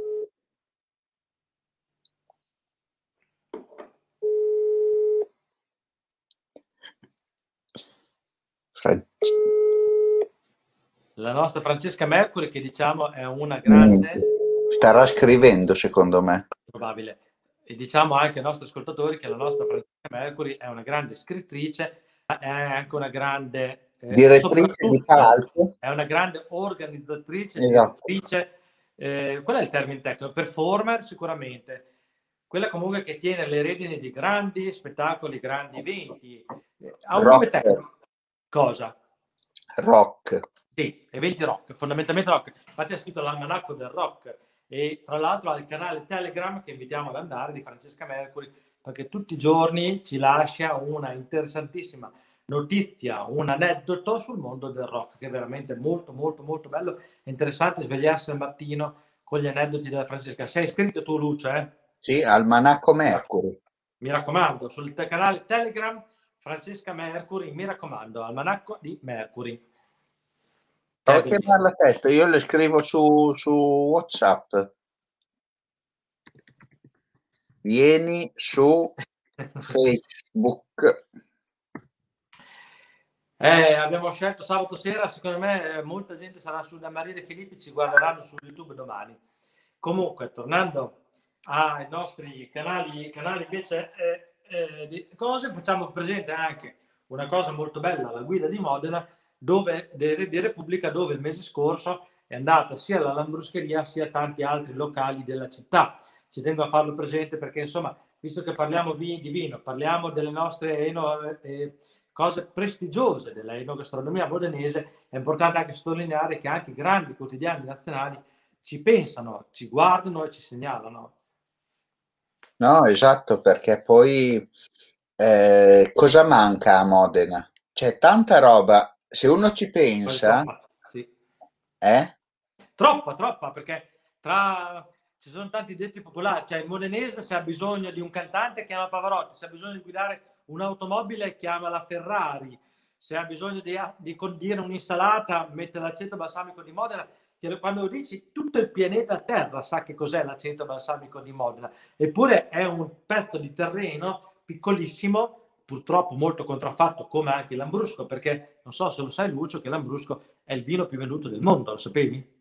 S2: La nostra Francesca Mercury, che diciamo è una grande...
S1: Starà scrivendo, secondo me.
S2: Probabile. E diciamo anche ai nostri ascoltatori che la nostra Francesca Mercury è una grande scrittrice, è anche una grande
S1: direttrice di calcio.
S2: È una grande organizzatrice, esatto. direttrice, eh, qual è il termine tecnico? Performer sicuramente. Quella comunque che tiene le redini di grandi spettacoli, grandi eventi. Eh, ha un nome tecnico. Cosa?
S1: Rock.
S2: Sì, eventi rock, fondamentalmente rock. Infatti ha scritto l'almanacco del rock e tra l'altro ha il canale Telegram che invitiamo ad andare di Francesca Mercury perché tutti i giorni ci lascia una interessantissima notizia, un aneddoto sul mondo del rock, che è veramente molto, molto, molto bello e interessante svegliarsi al mattino con gli aneddoti della Francesca. Sei iscritto tu, Luce? Eh?
S1: Sì, Almanacco Mercury.
S2: Mi raccomando, sul te- canale Telegram Francesca Mercury, mi raccomando, Almanacco di Mercury.
S1: Prova a chiamarla testo, io le scrivo su, su WhatsApp. Vieni su Facebook.
S2: Eh, abbiamo scelto sabato sera, secondo me eh, molta gente sarà sulla Maria De Filippi, ci guarderanno su YouTube domani. Comunque, tornando ai nostri canali, canali invece eh, eh, di cose, facciamo presente anche una cosa molto bella, la guida di Modena, dove, di Repubblica, dove il mese scorso è andata sia la Lambruscheria sia tanti altri locali della città. Ci tengo a farlo presente perché, insomma, visto che parliamo di vino, parliamo delle nostre eh, cose prestigiose della enogastronomia modenese, è importante anche sottolineare che anche i grandi quotidiani nazionali ci pensano, ci guardano e ci segnalano.
S1: No, esatto, perché poi eh, cosa manca a Modena? C'è tanta roba, se uno ci pensa,
S2: Troppa, sì.
S1: eh?
S2: Troppa, troppa, perché tra ci sono tanti detti popolari, cioè il modenese se ha bisogno di un cantante chiama Pavarotti, se ha bisogno di guidare un'automobile chiama la Ferrari, se ha bisogno di, di condire un'insalata mette l'aceto balsamico di Modena, quando lo dici tutto il pianeta Terra sa che cos'è l'aceto balsamico di Modena, eppure è un pezzo di terreno piccolissimo, purtroppo molto contraffatto come anche l'Ambrusco, perché non so se lo sai Lucio che l'Ambrusco è il vino più venduto del mondo, lo sapevi?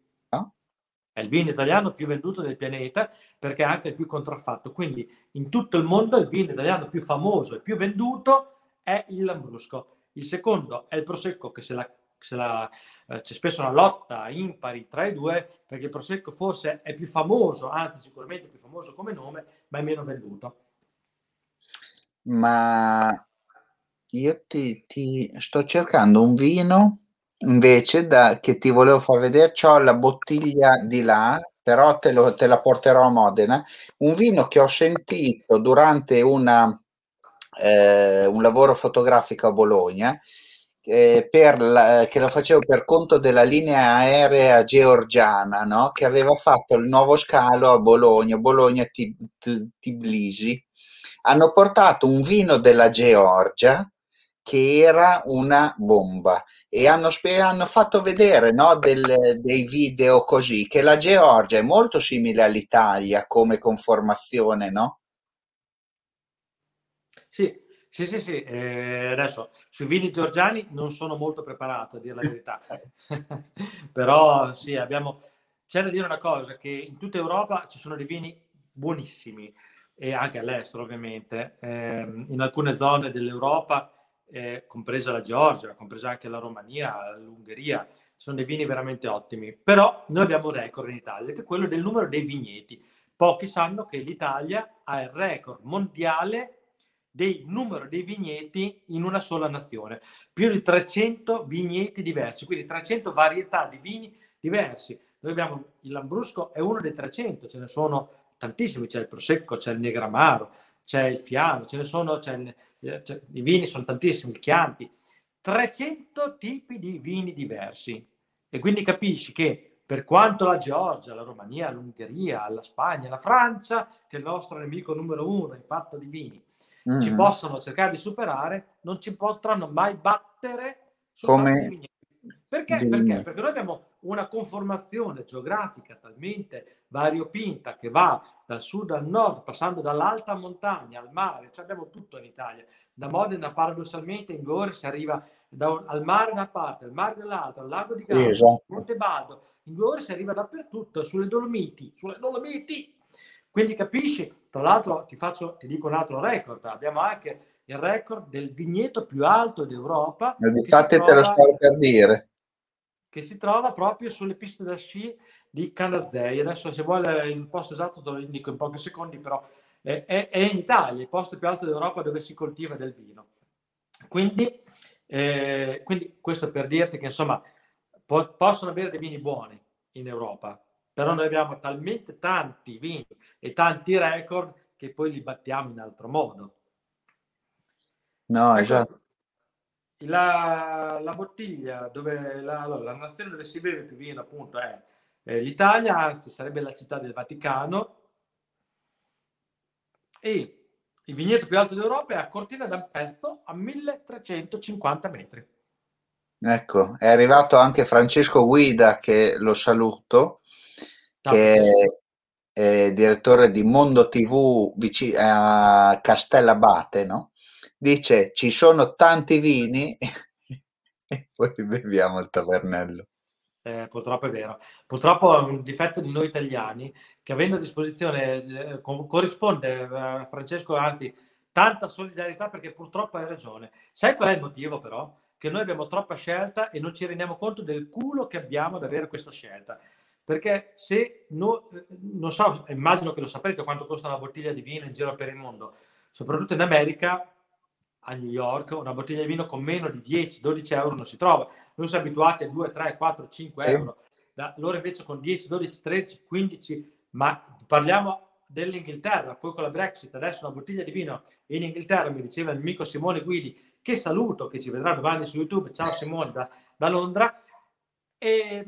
S2: È il vino italiano più venduto del pianeta perché è anche il più contraffatto. Quindi in tutto il mondo il vino italiano più famoso e più venduto è il Lambrusco. Il secondo è il Prosecco che se la se la, eh, c'è spesso una lotta impari tra i due perché il Prosecco forse è più famoso, anzi sicuramente più famoso come nome, ma è meno venduto.
S1: Ma io ti, ti sto cercando un vino invece da, che ti volevo far vedere, ho la bottiglia di là, però te, lo, te la porterò a Modena, un vino che ho sentito durante una, eh, un lavoro fotografico a Bologna, eh, la, che lo facevo per conto della linea aerea georgiana, no? che aveva fatto il nuovo scalo a Bologna, Bologna-Tbilisi. Hanno portato un vino della Georgia che era una bomba e hanno, hanno fatto vedere no, del, dei video così che la Georgia è molto simile all'Italia come conformazione, no?
S2: Sì, sì, sì, sì. Eh, adesso sui vini georgiani non sono molto preparato a dire la verità, però sì, abbiamo... C'è da dire una cosa, che in tutta Europa ci sono dei vini buonissimi e anche all'estero ovviamente. Eh, in alcune zone dell'Europa eh, compresa la Georgia, compresa anche la Romania, l'Ungheria, sono dei vini veramente ottimi. Però noi abbiamo un record in Italia, che è quello del numero dei vigneti. Pochi sanno che l'Italia ha il record mondiale del numero dei vigneti in una sola nazione, più di 300 vigneti diversi, quindi 300 varietà di vini diversi. Noi abbiamo il Lambrusco, è uno dei 300, ce ne sono tantissimi, c'è il Prosecco, c'è il Negramaro, c'è il Fiano, ce ne sono, c'è eh, cioè, i vini sono tantissimi, il Chianti, 300 tipi di vini diversi. E quindi capisci che per quanto la Georgia, la Romania, l'Ungheria, la Spagna, la Francia, che è il nostro nemico numero uno in fatto di vini, mm. ci possono cercare di superare, non ci potranno mai battere
S1: come
S2: perché? Perché? Perché noi abbiamo una conformazione geografica talmente variopinta che va dal sud al nord, passando dall'alta montagna al mare, cioè abbiamo tutto in Italia. Da Modena paradossalmente in due ore si arriva da, al mare da una parte, al mare dall'altra, al lago di Garda, esatto. Monte Baldo, in due ore si arriva dappertutto, sulle Dolomiti, sulle Dolomiti. Quindi capisci? Tra l'altro ti, faccio, ti dico un altro record, abbiamo anche il record del vigneto più alto d'Europa.
S1: Infatti te lo sto per dire.
S2: Che si trova proprio sulle piste da sci di Canazei. Adesso se vuole il posto esatto te lo indico in pochi secondi, però è, è, è in Italia, il posto più alto d'Europa dove si coltiva del vino. Quindi, eh, quindi questo per dirti che insomma po- possono avere dei vini buoni in Europa, però noi abbiamo talmente tanti vini e tanti record che poi li battiamo in altro modo.
S1: No, ecco, esatto.
S2: La, la, bottiglia dove la, la, nazione dove si beve più vino appunto è eh, l'Italia, anzi sarebbe la città del Vaticano e il vigneto più alto d'Europa è a Cortina d'Ampezzo a 1350 metri.
S1: Ecco, è arrivato anche Francesco Guida, che lo saluto, che è, è direttore di Mondo TV a Castellabate, no? Dice, ci sono tanti vini e poi beviamo il tavernello.
S2: Eh, purtroppo è vero. Purtroppo è un difetto di noi italiani che avendo a disposizione, eh, corrisponde a eh, Francesco, anzi, tanta solidarietà perché purtroppo hai ragione. Sai qual è il motivo però? che noi abbiamo troppa scelta e non ci rendiamo conto del culo che abbiamo ad avere questa scelta. Perché se no, non so, immagino che lo saprete quanto costa una bottiglia di vino in giro per il mondo, soprattutto in America, a New York, una bottiglia di vino con meno di 10-12 euro non si trova. Noi siamo abituati a 2, 3, 4, 5 sì. euro. Da, loro invece con 10, 12, 13, 15, ma parliamo dell'Inghilterra, poi con la Brexit, adesso una bottiglia di vino in Inghilterra, mi diceva il mio amico Simone Guidi, che saluto, che ci vedrà domani su YouTube. Ciao Simone da, da Londra. E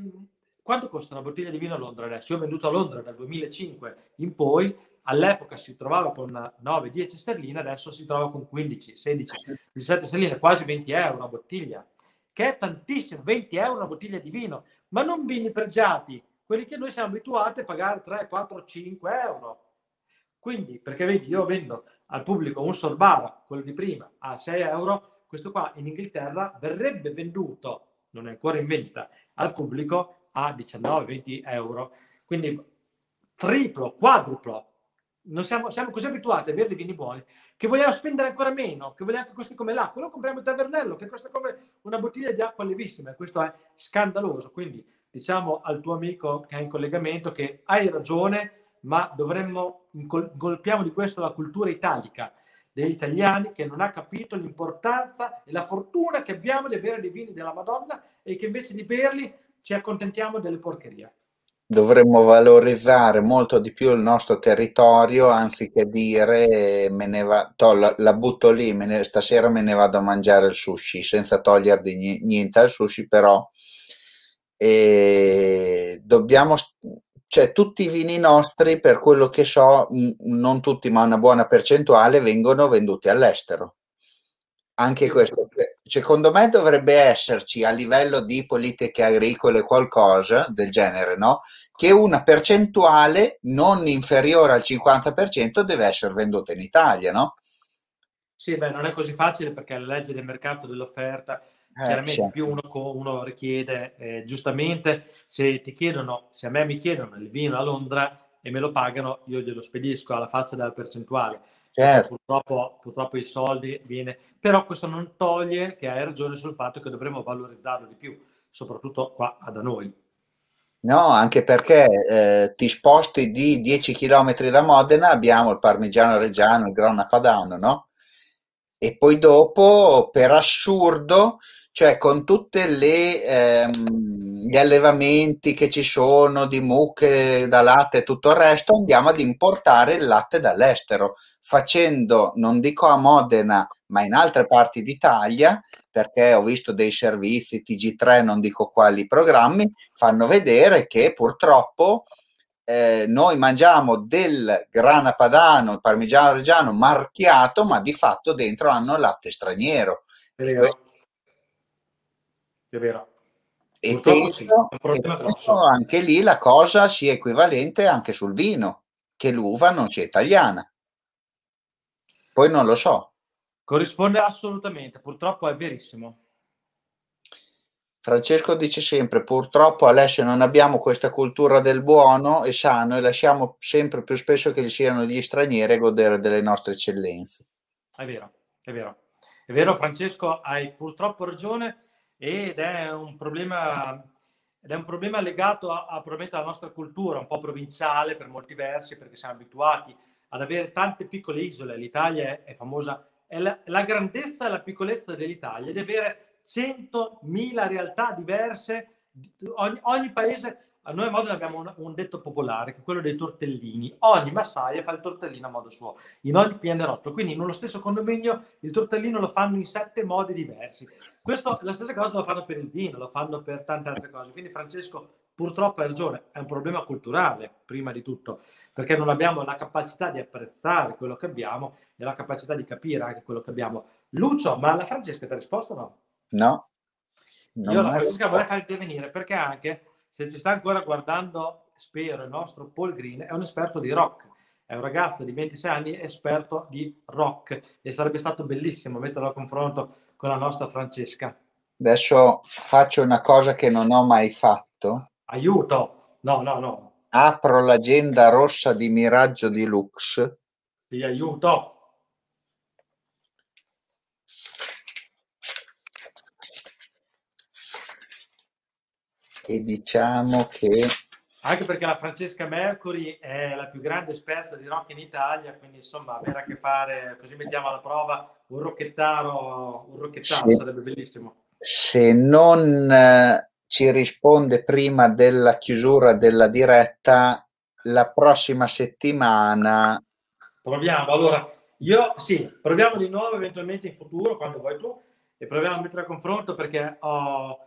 S2: quanto costa una bottiglia di vino a Londra adesso? Io ho venduto a Londra dal 2005 in poi, all'epoca si trovava con 9-10 sterline, adesso si trova con 15, 16, 17 sterline, quasi 20 euro una bottiglia, che è tantissimo, 20 euro una bottiglia di vino, ma non vini pregiati, quelli che noi siamo abituati a pagare 3, 4, 5 euro. Quindi, perché vedi, io vendo al pubblico un Sorbara, quello di prima, a 6 euro, questo qua in Inghilterra verrebbe venduto, non è ancora in vendita, al pubblico a 19-20 euro. Quindi triplo, quadruplo. Non siamo, siamo così abituati a bere vini buoni che vogliamo spendere ancora meno, che vogliamo che costi come l'acqua. Lo compriamo il tavernello che costa come una bottiglia di acqua lievissima e questo è scandaloso. Quindi diciamo al tuo amico che è in collegamento che hai ragione, ma dovremmo, colpiamo di questo la cultura italica degli italiani che non ha capito l'importanza e la fortuna che abbiamo di avere dei vini della Madonna e che invece di berli ci accontentiamo delle porcherie.
S1: Dovremmo valorizzare molto di più il nostro territorio anziché dire me ne va, to, la, la, butto lì, me ne, stasera me ne vado a mangiare il sushi senza toglierdi niente al sushi, però e dobbiamo cioè tutti i vini nostri, per quello che so, non tutti, ma una buona percentuale, vengono venduti all'estero. Anche questo, secondo me, dovrebbe esserci a livello di politiche agricole qualcosa del genere, no? Che una percentuale non inferiore al 50% deve essere venduta in Italia, no?
S2: Sì, beh, non è così facile perché la legge del mercato dell'offerta eh, chiaramente certo. più uno, uno richiede, eh, giustamente, se ti chiedono, se a me mi chiedono il vino a Londra e me lo pagano, io glielo spedisco alla faccia della percentuale. Certo. Purtroppo, purtroppo i soldi viene, però questo non toglie che hai ragione sul fatto che dovremmo valorizzarlo di più, soprattutto qua da noi.
S1: No, anche perché eh, ti sposti di 10 km da Modena, abbiamo il parmigiano reggiano, il grana padano, no? E poi dopo, per assurdo, cioè con tutti ehm, gli allevamenti che ci sono di mucche da latte e tutto il resto, andiamo ad importare il latte dall'estero, facendo, non dico a Modena, ma in altre parti d'Italia, perché ho visto dei servizi TG3, non dico quali programmi, fanno vedere che purtroppo eh, noi mangiamo del grana padano, parmigiano reggiano marchiato, ma di fatto dentro hanno latte straniero.
S2: È vero è vero.
S1: E penso, sì, penso anche lì la cosa sia equivalente anche sul vino, che l'uva non sia italiana. Poi non lo so.
S2: Corrisponde assolutamente, purtroppo è verissimo.
S1: Francesco dice sempre, purtroppo Alessio non abbiamo questa cultura del buono e sano e lasciamo sempre più spesso che siano gli stranieri a godere delle nostre eccellenze.
S2: È vero, è vero. È vero Francesco, hai purtroppo ragione ed è un problema, ed è un problema legato a, a, probabilmente alla nostra cultura, un po' provinciale per molti versi, perché siamo abituati ad avere tante piccole isole. L'Italia è, è famosa, è la, la, grandezza e la piccolezza dell'Italia, di avere 100.000 realtà diverse, ogni, ogni paese a noi a Modena abbiamo un, un, detto popolare che è quello dei tortellini. Ogni massaia fa il tortellino a modo suo, in ogni pianerottolo. Quindi in uno stesso condominio il tortellino lo fanno in sette modi diversi. Questo, la stessa cosa lo fanno per il vino, lo fanno per tante altre cose. Quindi Francesco purtroppo hai ragione, è un problema culturale prima di tutto, perché non abbiamo la capacità di apprezzare quello che abbiamo e la capacità di capire anche quello che abbiamo. Lucio, ma la Francesca ti ha risposto o no?
S1: No.
S2: Io la Francesca vorrei far intervenire perché anche se ci sta ancora guardando, spero, il nostro Paul Green è un esperto di rock. È un ragazzo di 26 anni esperto di rock e sarebbe stato bellissimo metterlo a confronto con la nostra Francesca.
S1: Adesso faccio una cosa che non ho mai fatto.
S2: Aiuto! No, no, no.
S1: Apro l'agenda rossa di Miraggio Deluxe.
S2: Ti aiuto!
S1: e diciamo che
S2: anche perché la Francesca Mercury è la più grande esperta di rock in Italia, quindi insomma avere a che fare, così mettiamo alla prova un rocchettaro, un rocchettaro se, sarebbe bellissimo.
S1: Se non eh, ci risponde prima della chiusura della diretta, la prossima settimana.
S2: Proviamo, allora io sì, proviamo di nuovo eventualmente in futuro, quando vuoi tu, e proviamo a mettere a confronto perché ho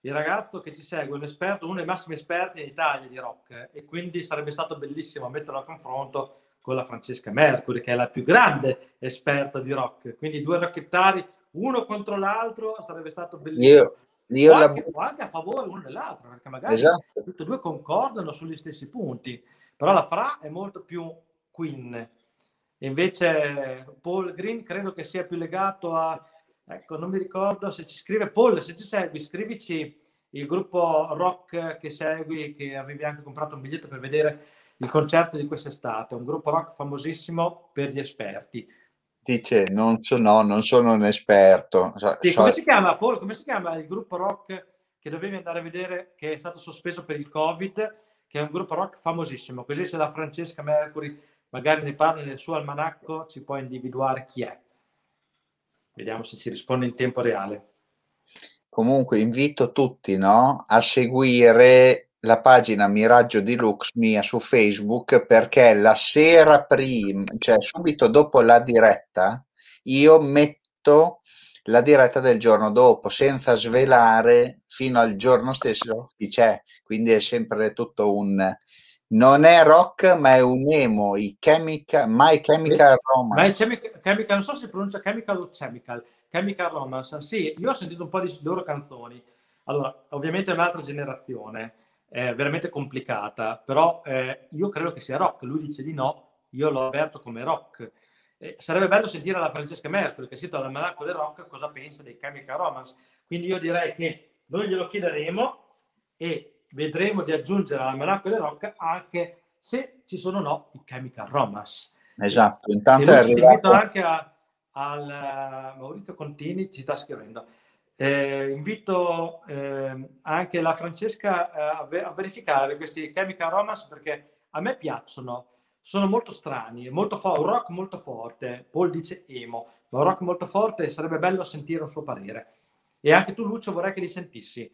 S2: il ragazzo che ci segue, un esperto, uno dei massimi esperti in Italia di rock e quindi sarebbe stato bellissimo metterlo a confronto con la Francesca Mercury che è la più grande esperta di rock, quindi due rockettari uno contro l'altro sarebbe stato bellissimo. Io, io o, anche, la... o anche a favore uno dell'altro, perché magari esatto. tutti e due concordano sugli stessi punti, però la Fra è molto più Queen. Invece Paul Green credo che sia più legato a Ecco, non mi ricordo se ci scrive Paul, se ci segui, scrivici il gruppo rock che segui, che avevi anche comprato un biglietto per vedere il concerto di quest'estate, un gruppo rock famosissimo per gli esperti.
S1: Dice, non, so, no, non sono un esperto.
S2: So, sì, come si chiama, Paul? Come si chiama il gruppo rock che dovevi andare a vedere, che è stato sospeso per il Covid, che è un gruppo rock famosissimo? Così se la Francesca Mercury magari ne parla nel suo almanacco, ci può individuare chi è. Vediamo se ci risponde in tempo reale.
S1: Comunque invito tutti no, a seguire la pagina Miraggio Deluxe mia su Facebook perché la sera prima, cioè subito dopo la diretta, io metto la diretta del giorno dopo senza svelare fino al giorno stesso chi c'è. Quindi è sempre tutto un, non è rock, ma è un emo, i chemical, My Chemical
S2: Romance. My chemical, chemical, non so se pronuncia chemical o chemical, Chemical Romance. Sì, io ho sentito un po' di loro canzoni. Allora, ovviamente è un'altra generazione, veramente complicata, però eh, io credo che sia rock. Lui dice di no, io l'ho aperto come rock. Eh, sarebbe bello sentire la Francesca Mercury, che è scritto all'almanacco del rock, cosa pensa dei Chemical Romance. Quindi io direi che noi glielo chiederemo e vedremo di aggiungere all'almanacco del rock anche se ci sono o no i chemical romance.
S1: Esatto, intanto è
S2: arrivato... anche a, al uh, Maurizio Contini, ci sta scrivendo. Eh, invito eh, anche la Francesca eh, a, ver- a, verificare questi chemical romance perché a me piacciono, sono molto strani, molto fo- un rock molto forte. Paul dice emo, ma un rock molto forte sarebbe bello sentire un suo parere. E anche tu, Lucio, vorrei che li sentissi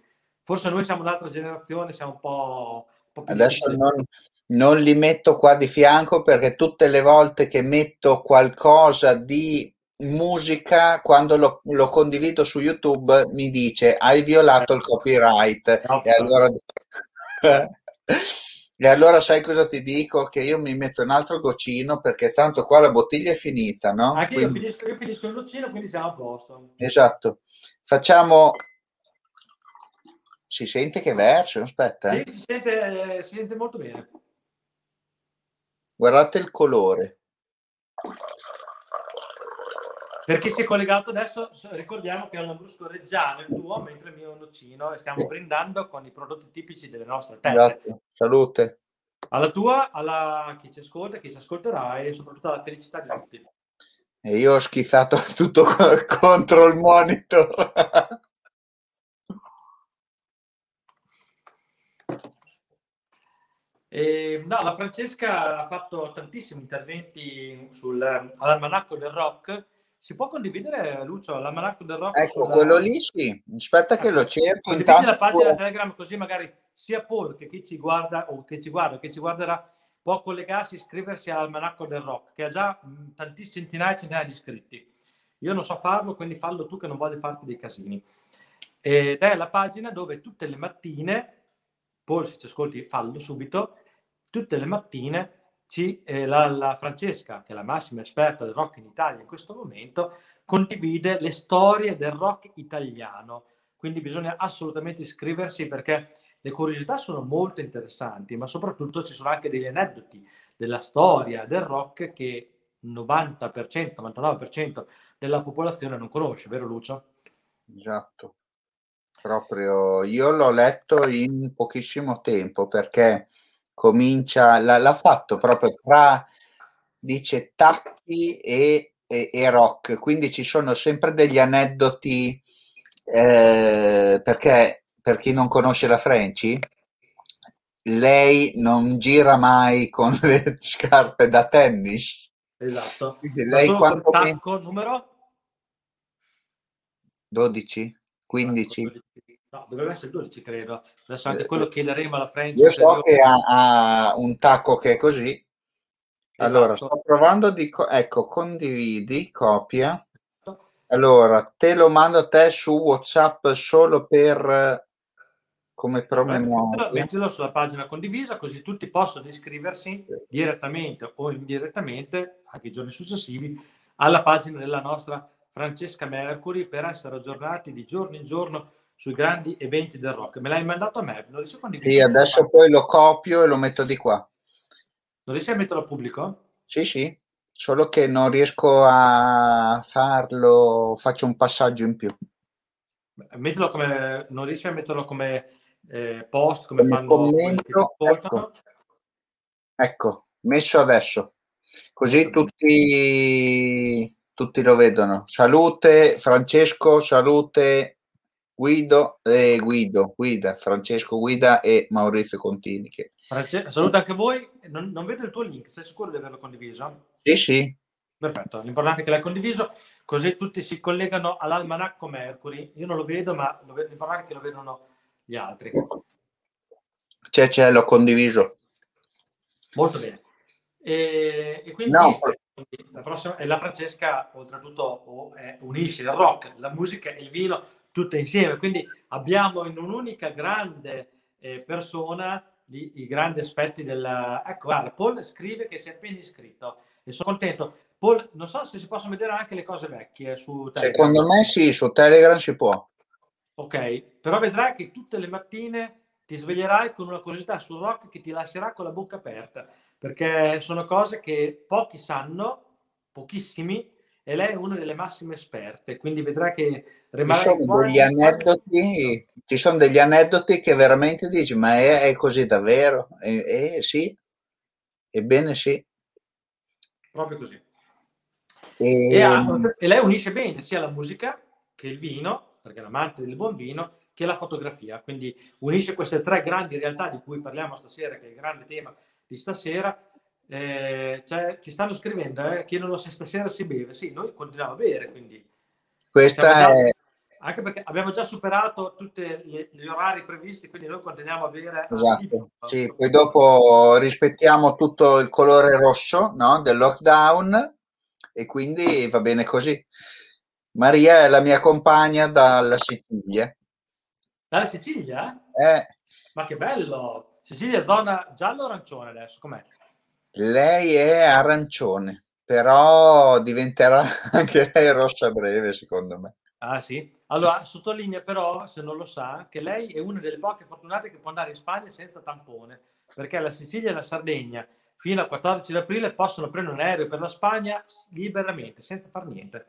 S2: forse noi siamo un'altra generazione, siamo un po'...
S1: Un po Adesso non, non, li metto qua di fianco perché tutte le volte che metto qualcosa di musica, quando lo, lo condivido su YouTube, mi dice hai violato il copyright. No, e, allora... e allora sai cosa ti dico? Che io mi metto un altro goccino perché tanto qua la bottiglia è finita, no?
S2: Anche quindi... io, finisco, io finisco il goccino, quindi siamo a posto.
S1: Esatto. Facciamo si sente che verso? Aspetta.
S2: Eh. Sì, si sente, si sente molto bene.
S1: Guardate il colore.
S2: Per chi si è collegato adesso, ricordiamo che è un lambrusco reggiano il tuo, mentre il mio è nocino e stiamo brindando con i prodotti tipici delle nostre terre.
S1: Esatto. Salute.
S2: Alla tua, alla chi ci ascolta, chi ci ascolterà e soprattutto alla felicità di tutti.
S1: E io ho schizzato tutto contro il monitor.
S2: E, no, la Francesca ha fatto tantissimi interventi sull'almanacco del rock. Si può condividere, Lucio, l'almanacco del rock?
S1: Ecco, sulla... quello lì sì. Aspetta che lo cerco.
S2: Condividi intanto... la pagina Telegram così magari sia Paul che chi ci guarda o che ci guarda che ci guarderà può collegarsi e iscriversi all'Almanacco del Rock, che ha già tantissime centinaia e centinaia di iscritti. Io non so farlo, quindi fallo tu che non voglio farti dei casini. Ed è la pagina dove tutte le mattine, Paul se ci ascolti fallo subito, tutte le mattine ci, eh, la, la, Francesca, che è la massima esperta del rock in Italia in questo momento, condivide le storie del rock italiano. Quindi bisogna assolutamente iscriversi perché le curiosità sono molto interessanti, ma soprattutto ci sono anche degli aneddoti della storia del rock che il 90%, 99% della popolazione non conosce, vero Lucio?
S1: Esatto. Proprio io l'ho letto in pochissimo tempo perché comincia, l'ha, l'ha fatto proprio tra, dice, tacchi e, e, e, rock, quindi ci sono sempre degli aneddoti eh, perché per chi non conosce la Franci, lei non gira mai con le scarpe da tennis.
S2: Esatto.
S1: Quindi lei quanto
S2: tacco numero
S1: 12, 15.
S2: No, dovrebbe essere 12, credo. Adesso anche quello che chiederemo alla Franci.
S1: Io so che ha, ha, un tacco che è così. Esatto. Allora, sto provando di... Co- ecco, condividi, copia. Allora, te lo mando a te su WhatsApp solo per come promemoria.
S2: Mettilo sulla pagina condivisa così tutti possono iscriversi direttamente o indirettamente, anche i giorni successivi, alla pagina della nostra Francesca Mercury per essere aggiornati di giorno in giorno sui grandi eventi del rock. Me l'hai mandato a me? Non riesco a condividere.
S1: Sì, adesso poi lo copio e lo metto di qua.
S2: Non riesci a metterlo a pubblico?
S1: Sì, sì, solo che non riesco a farlo, faccio un passaggio in più.
S2: Mettilo come, non riesci a metterlo come eh, post come,
S1: come
S2: fanno
S1: commento, ecco. ecco, messo adesso così tutti, tutti lo vedono salute Francesco salute Guido e eh, Guido Guida Francesco Guida e Maurizio Contini che...
S2: France- saluta anche voi non, non vedo il tuo link sei sicuro di averlo condiviso?
S1: sì sì
S2: perfetto l'importante è che l'hai condiviso così tutti si collegano all'almanacco Mercury io non lo vedo ma lo vedo, l'importante è che lo vedano gli altri.
S1: C'è, c'è, l'ho condiviso.
S2: Molto bene. E, e quindi, no. la prossima è la Francesca, oltretutto è, unisce il rock, la musica e il vino tutte insieme. Quindi abbiamo in un'unica grande eh, persona i, i, grandi aspetti della... Ecco, guarda, Paul scrive che si è appena iscritto e sono contento. Paul, non so se si possono vedere anche le cose vecchie su
S1: Telegram. Secondo me sì, su Telegram si può
S2: ok? Però vedrai che tutte le mattine ti sveglierai con una curiosità sul rock che ti lascerà con la bocca aperta, perché sono cose che pochi sanno, pochissimi, e lei è una delle massime esperte, quindi vedrai che
S1: rimarrà ci sono degli aneddoti, ci sono degli aneddoti che veramente dici, ma è, è così davvero? Eh, sì, ebbene sì.
S2: Proprio così. E... E, ha, e lei unisce bene sia la musica che il vino, perché è l'amante del buon vino, che la fotografia. Quindi unisce queste tre grandi realtà di cui parliamo stasera, che è il grande tema di stasera. Eh, cioè, ci stanno scrivendo, eh, chiedono se stasera si beve. Sì, noi continuiamo a bere, quindi...
S1: Questa è...
S2: Anche perché abbiamo già superato tutti gli orari previsti, quindi noi continuiamo a bere.
S1: Esatto. Sì, poi dopo rispettiamo tutto il colore rosso no? del lockdown e quindi va bene così. Maria è la mia compagna dalla Sicilia.
S2: Dalla Sicilia?
S1: Eh.
S2: Ma che bello! Sicilia zona giallo o arancione adesso? Com'è?
S1: Lei è arancione, però diventerà anche lei rossa a breve, secondo me.
S2: Ah sì? Allora, sottolinea però, se non lo sa, che lei è una delle poche fortunate che può andare in Spagna senza tampone, perché la Sicilia e la Sardegna fino al 14 aprile possono prendere un aereo per la Spagna liberamente, senza far niente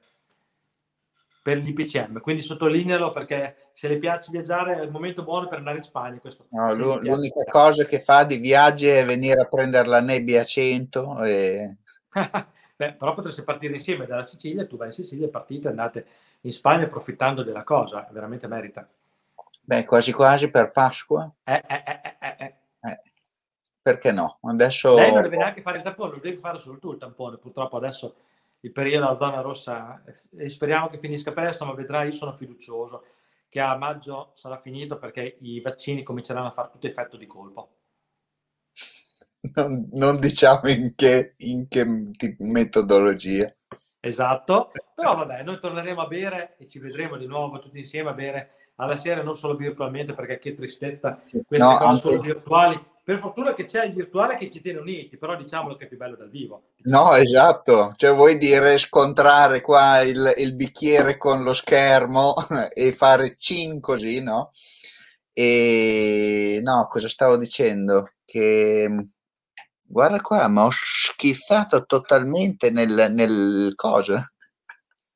S2: per l'IPCM, quindi sottolinealo perché se le piace viaggiare è il momento buono per andare in Spagna. Questo,
S1: no, l'unica cosa che fa di viaggi è venire a prendere la nebbia a 100 e...
S2: Beh, però potreste partire insieme dalla Sicilia, tu vai in Sicilia, partite, andate in Spagna approfittando della cosa, veramente merita.
S1: Beh, quasi quasi per Pasqua.
S2: Eh, eh, eh, eh, eh.
S1: eh perché no? Adesso...
S2: Lei non deve neanche fare il tampone, lo devi fare solo tu il tampone, purtroppo adesso il periodo della zona rossa e speriamo che finisca presto, ma vedrai, io sono fiducioso che a maggio sarà finito perché i vaccini cominceranno a fare tutto effetto di colpo.
S1: Non, non diciamo in che, in che metodologia.
S2: Esatto, però vabbè, noi torneremo a bere e ci vedremo di nuovo tutti insieme a bere alla sera, non solo virtualmente, perché che tristezza queste no, cose anche... solo virtuali. Per fortuna che c'è il virtuale che ci tiene uniti, però diciamolo che è più bello dal vivo.
S1: No, esatto, cioè vuoi dire scontrare qua il, il bicchiere con lo schermo e fare cin così, no? E no, cosa stavo dicendo? Che guarda qua, ma ho schizzato totalmente nel, nel coso.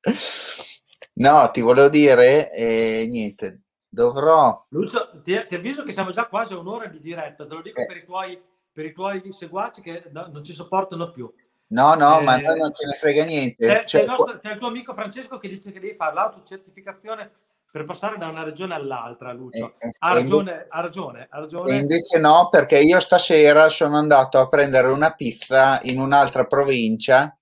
S1: No, ti volevo dire, eh, niente, dovrò...
S2: Lucio, ti, ti, avviso che siamo già quasi a un'ora di diretta, te lo dico eh. per, i tuoi, per i tuoi seguaci che no, non ci sopportano più.
S1: No, no, eh, ma noi non ce ne frega niente.
S2: C'è, cioè, c'è, il, nostro, c'è il tuo amico Francesco che dice che devi fare l'autocertificazione per passare da una regione all'altra, Lucio. Eh, eh, ha, ragione, invece, ha, ragione, ha ragione.
S1: E invece no, perché io stasera sono andato a prendere una pizza in un'altra provincia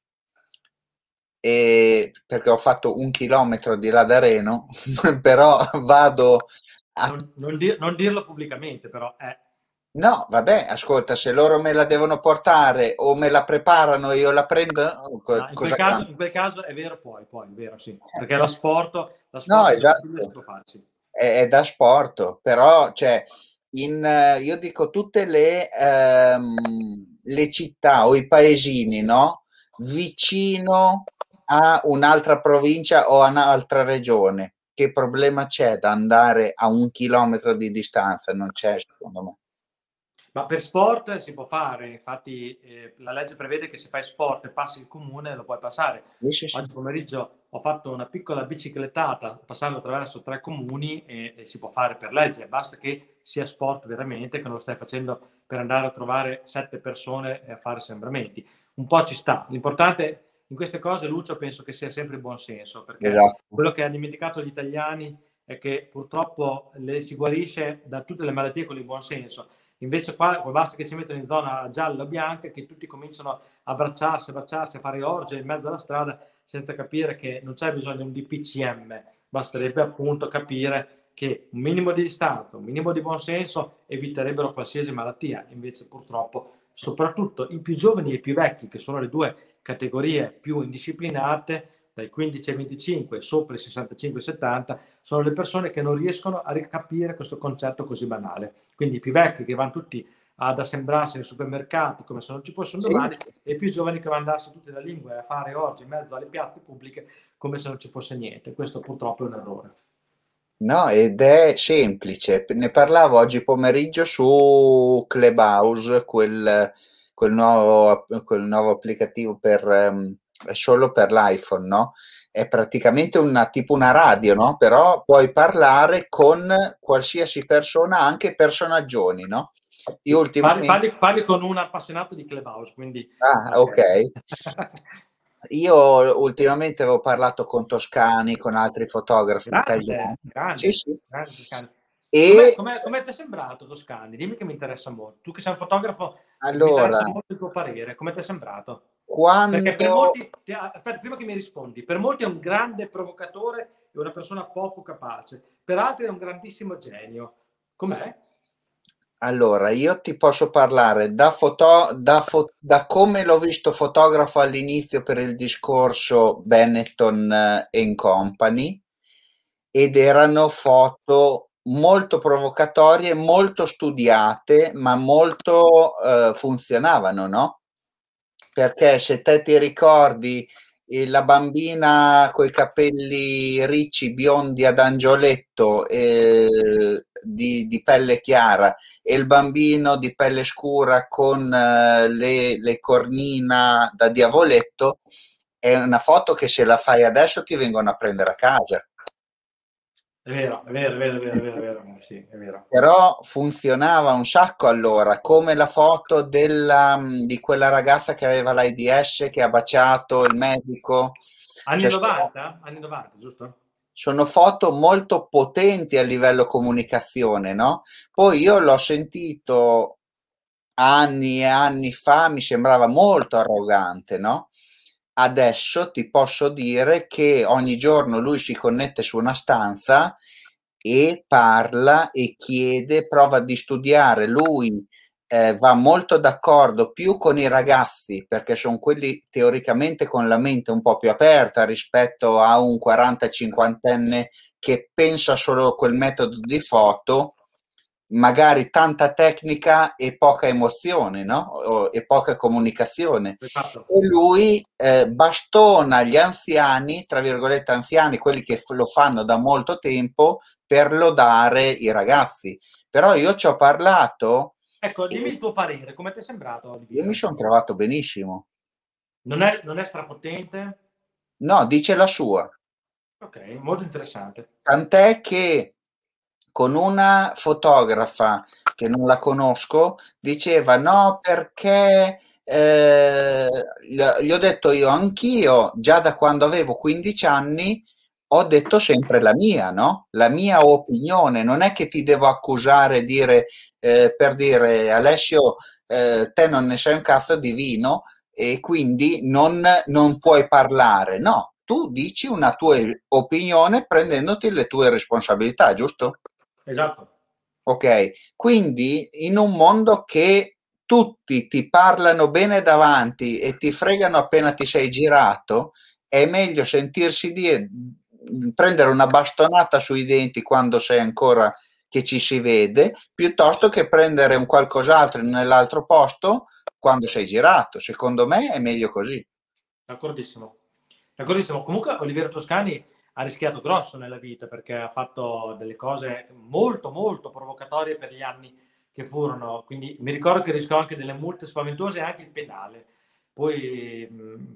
S1: e perché ho fatto un chilometro di là da Reno, però vado
S2: a... Non, non, dir, non dirlo pubblicamente, però è...
S1: No, vabbè, ascolta, se loro me la devono portare o me la preparano e io la prendo,
S2: no, in, quel caso, in, quel caso, è vero poi, poi è vero, sì, perché la sport, la
S1: sport no, esatto. è, è, da sport, però cioè, in, io dico tutte le, ehm, le città o i paesini, no? Vicino a un'altra provincia o a un'altra regione, che problema c'è da andare a un chilometro di distanza? Non c'è, secondo me.
S2: Ma per sport si può fare, infatti eh, la legge prevede che se fai sport e passi il comune lo puoi passare. Sì, sì. Oggi pomeriggio ho fatto una piccola biciclettata passando attraverso tre comuni e, e, si può fare per legge, basta che sia sport veramente, che non lo stai facendo per andare a trovare sette persone e a fare sembramenti. Un po' ci sta, l'importante in queste cose Lucio penso che sia sempre il buon senso, perché esatto. quello che hanno dimenticato gli italiani è che purtroppo le, si guarisce da tutte le malattie con il buon senso Invece qua basta che ci mettono in zona gialla o bianca che tutti cominciano a abbracciarsi, abbracciarsi, a fare orge in mezzo alla strada senza capire che non c'è bisogno di un DPCM, basterebbe appunto capire che un minimo di distanza, un minimo di buonsenso eviterebbero qualsiasi malattia. Invece purtroppo soprattutto i più giovani e i più vecchi, che sono le due categorie più indisciplinate, dai 15 ai 25 sopra i 65-70 sono le persone che non riescono a ricapire questo concetto così banale. Quindi i più vecchi che vanno tutti ad assembrarsi nei supermercati come se non ci fossero sì. domani e i più giovani che vanno a darsi tutte le lingue a fare oggi in mezzo alle piazze pubbliche come se non ci fosse niente. Questo purtroppo è un errore.
S1: No, ed è semplice. Ne parlavo oggi pomeriggio su Clubhouse, quel, quel, nuovo, quel nuovo applicativo per... Um, solo per l'iPhone, no? È praticamente una, tipo una radio, no? Però puoi parlare con qualsiasi persona, anche personaggioni, no?
S2: Io ultimamente... parli, parli, parli con un appassionato di Clubhouse, quindi...
S1: Ah, ok. Io ultimamente avevo parlato con Toscani, con altri fotografi grande, italiani.
S2: Grande, sì, sì. Grande, e... Come, ti è sembrato Toscani? Dimmi che mi interessa molto. Tu che sei un fotografo, allora, molto il tuo parere. Come ti è sembrato?
S1: Quando...
S2: Perché per molti, aspetta, prima che mi rispondi, per molti è un grande provocatore e una persona poco capace, per altri è un grandissimo genio. Com'è?
S1: Allora, io ti posso parlare da, foto, da, fo, da come l'ho visto fotografo all'inizio per il discorso Benetton eh, Company ed erano foto molto provocatorie, molto studiate, ma molto eh, funzionavano, no? perché se te ti ricordi eh, la bambina con i capelli ricci, biondi ad angioletto eh, di, di, pelle chiara e il bambino di pelle scura con eh, le, le cornina da diavoletto, è una foto che se la fai adesso ti vengono a prendere a casa.
S2: È vero, è vero, è vero, è vero, è vero, è vero, sì, è vero.
S1: Però funzionava un sacco allora, come la foto della, di quella ragazza che aveva l'AIDS che ha baciato il medico.
S2: Anni cioè, 90? Anni 90, giusto?
S1: Sono foto molto potenti a livello comunicazione, no? Poi io l'ho sentito anni e anni fa, mi sembrava molto arrogante, no? Adesso ti posso dire che ogni giorno lui si connette su una stanza e parla e chiede, prova di studiare. Lui eh, va molto d'accordo più con i ragazzi perché sono quelli teoricamente con la mente un po' più aperta rispetto a un 40-50enne che pensa solo a quel metodo di foto magari tanta tecnica e poca emozione, no? E poca comunicazione. Esatto. E lui eh, bastona gli anziani, tra virgolette anziani, quelli che lo fanno da molto tempo, per lodare i ragazzi. Però io ci ho parlato.
S2: Ecco, dimmi il tuo parere, come ti è sembrato?
S1: Olivia? Io mi sono trovato benissimo.
S2: Non è, non è strafottente?
S1: No, dice la sua.
S2: Ok, molto interessante.
S1: Tant'è che con una fotografa che non la conosco, diceva no perché eh, gli ho detto io anch'io, già da quando avevo 15 anni, ho detto sempre la mia, no? La mia opinione, non è che ti devo accusare dire, eh, per dire Alessio, eh, te non ne sei un cazzo di vino e quindi non, non puoi parlare, no, tu dici una tua opinione prendendoti le tue responsabilità, giusto?
S2: Esatto.
S1: Ok, quindi in un mondo che tutti ti parlano bene davanti e ti fregano appena ti sei girato, è meglio sentirsi dire, prendere una bastonata sui denti quando sei ancora che ci si vede, piuttosto che prendere un qualcos'altro nell'altro posto quando sei girato. Secondo me è meglio così.
S2: D'accordissimo. D'accordissimo. Comunque Oliviero Toscani ha rischiato grosso nella vita perché ha fatto delle cose molto molto provocatorie per gli anni che furono. Quindi mi ricordo che rischiò anche delle multe spaventose e anche il penale. Poi,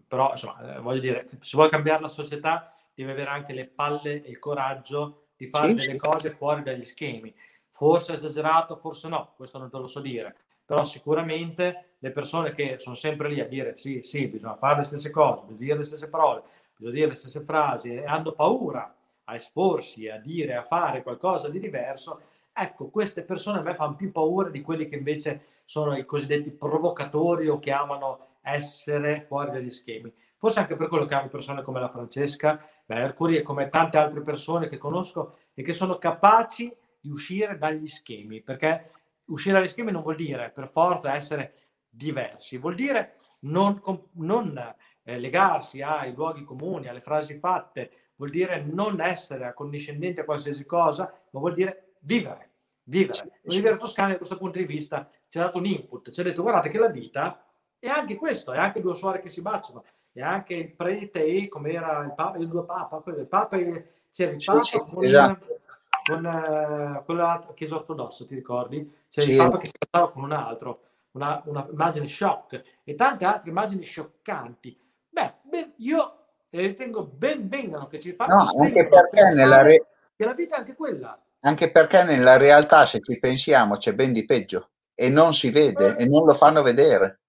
S2: però, insomma, eh, voglio dire, se vuoi cambiare la società, devi avere anche le palle e il coraggio di fare sì. delle cose fuori dagli schemi. Forse esagerato, forse no, questo non te lo so dire. Però sicuramente le persone che sono sempre lì a dire sì, sì, bisogna fare le stesse cose, bisogna dire le stesse parole, bisogna dire le stesse frasi e hanno paura a esporsi, a dire, a fare qualcosa di diverso, ecco, queste persone a me fanno più paura di quelli che invece sono i cosiddetti provocatori o che amano essere fuori dagli schemi. Forse anche per quello che amo persone come la Francesca Mercury e come tante altre persone che conosco e che sono capaci di uscire dagli schemi, perché uscire dagli schemi non vuol dire per forza essere diversi, vuol dire non, non eh, legarsi ai luoghi comuni, alle frasi fatte, vuol dire non essere accondiscendenti a qualsiasi cosa, ma vuol dire vivere, vivere. Oliviero Toscani da questo punto di vista ci ha dato un input, ci ha detto guardate che la vita è anche questo, è anche due suore che si baciano, è anche il prete e come era il papa, il due papa, il papa e, c'era il papa sì, con, esatto. con uh, quella chiesa ortodossa, ti ricordi? C'era sì. il papa che si baciava con un altro, una, una immagine shock e tante altre immagini scioccanti Beh, beh io ritengo ben vengano che ci fanno
S1: no, anche perché nella re...
S2: che la vita è anche quella.
S1: Anche perché nella realtà, se ci pensiamo, c'è ben di peggio e non si vede eh. e non lo fanno vedere.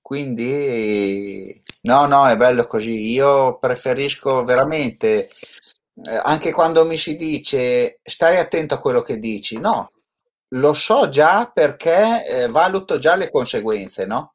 S1: Quindi, no, no, è bello così. Io preferisco veramente, eh, anche quando mi si dice stai attento a quello che dici, no, lo so già perché eh, valuto già le conseguenze, no?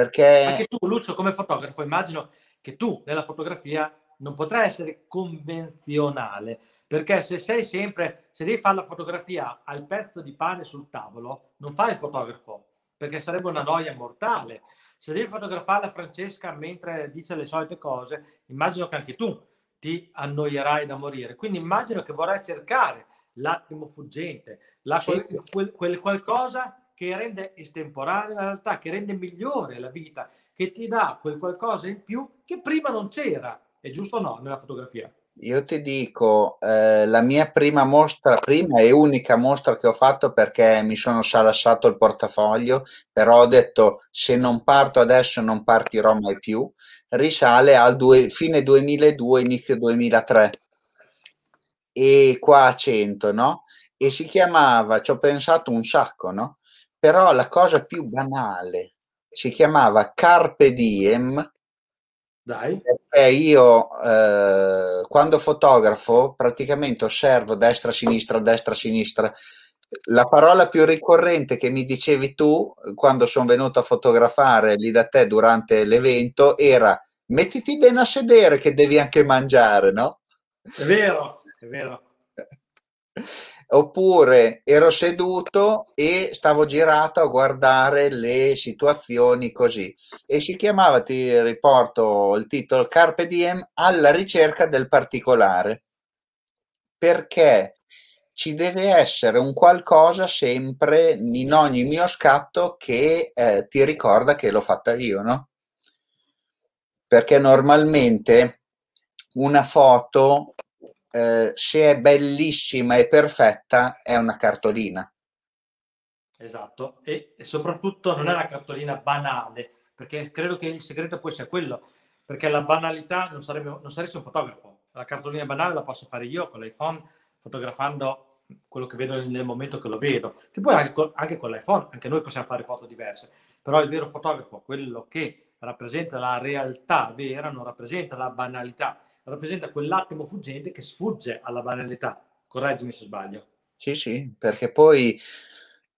S1: Perché...
S2: Anche tu, Lucio, come fotografo, immagino che tu nella fotografia non potrai essere convenzionale, perché se sei sempre, se devi fare la fotografia al pezzo di pane sul tavolo, non fai il fotografo, perché sarebbe una noia mortale. Se devi fotografare la Francesca mentre dice le solite cose, immagino che anche tu ti annoierai da morire. Quindi immagino che vorrai cercare l'attimo fuggente, la, quel, quel, quel qualcosa che rende estemporanea la realtà, che rende migliore la vita, che ti dà quel qualcosa in più che prima non c'era. È giusto o no nella fotografia?
S1: Io ti dico, eh, la mia prima mostra, prima e unica mostra che ho fatto perché mi sono salassato il portafoglio, però ho detto se non parto adesso non partirò mai più, risale al due, fine 2002, inizio 2003 e qua a 100, no? E si chiamava, ci ho pensato un sacco, no? Però la cosa più banale si chiamava Carpe Diem.
S2: Dai.
S1: Perché io eh, quando fotografo praticamente osservo destra-sinistra, destra-sinistra. La parola più ricorrente che mi dicevi tu quando sono venuto a fotografare lì da te durante l'evento era mettiti bene a sedere che devi anche mangiare, no?
S2: È vero. è vero.
S1: Oppure ero seduto e stavo girato a guardare le situazioni così. E si chiamava, ti riporto il titolo, Carpe Diem alla ricerca del particolare. Perché ci deve essere un qualcosa sempre in ogni mio scatto che eh, ti ricorda che l'ho fatta io, no? Perché normalmente una foto eh, se è bellissima e perfetta, è una cartolina.
S2: Esatto, e, e, soprattutto non è una cartolina banale, perché credo che il segreto poi sia quello, perché la banalità non, sarebbe, non saresti un fotografo. La cartolina banale la posso fare io con l'iPhone, fotografando quello che vedo nel momento che lo vedo, che poi anche con, anche con l'iPhone, anche noi possiamo fare foto diverse, però il vero fotografo, quello che rappresenta la realtà vera, non rappresenta la banalità rappresenta quell'attimo fuggente che sfugge alla banalità. Correggimi se sbaglio.
S1: Sì, sì, perché poi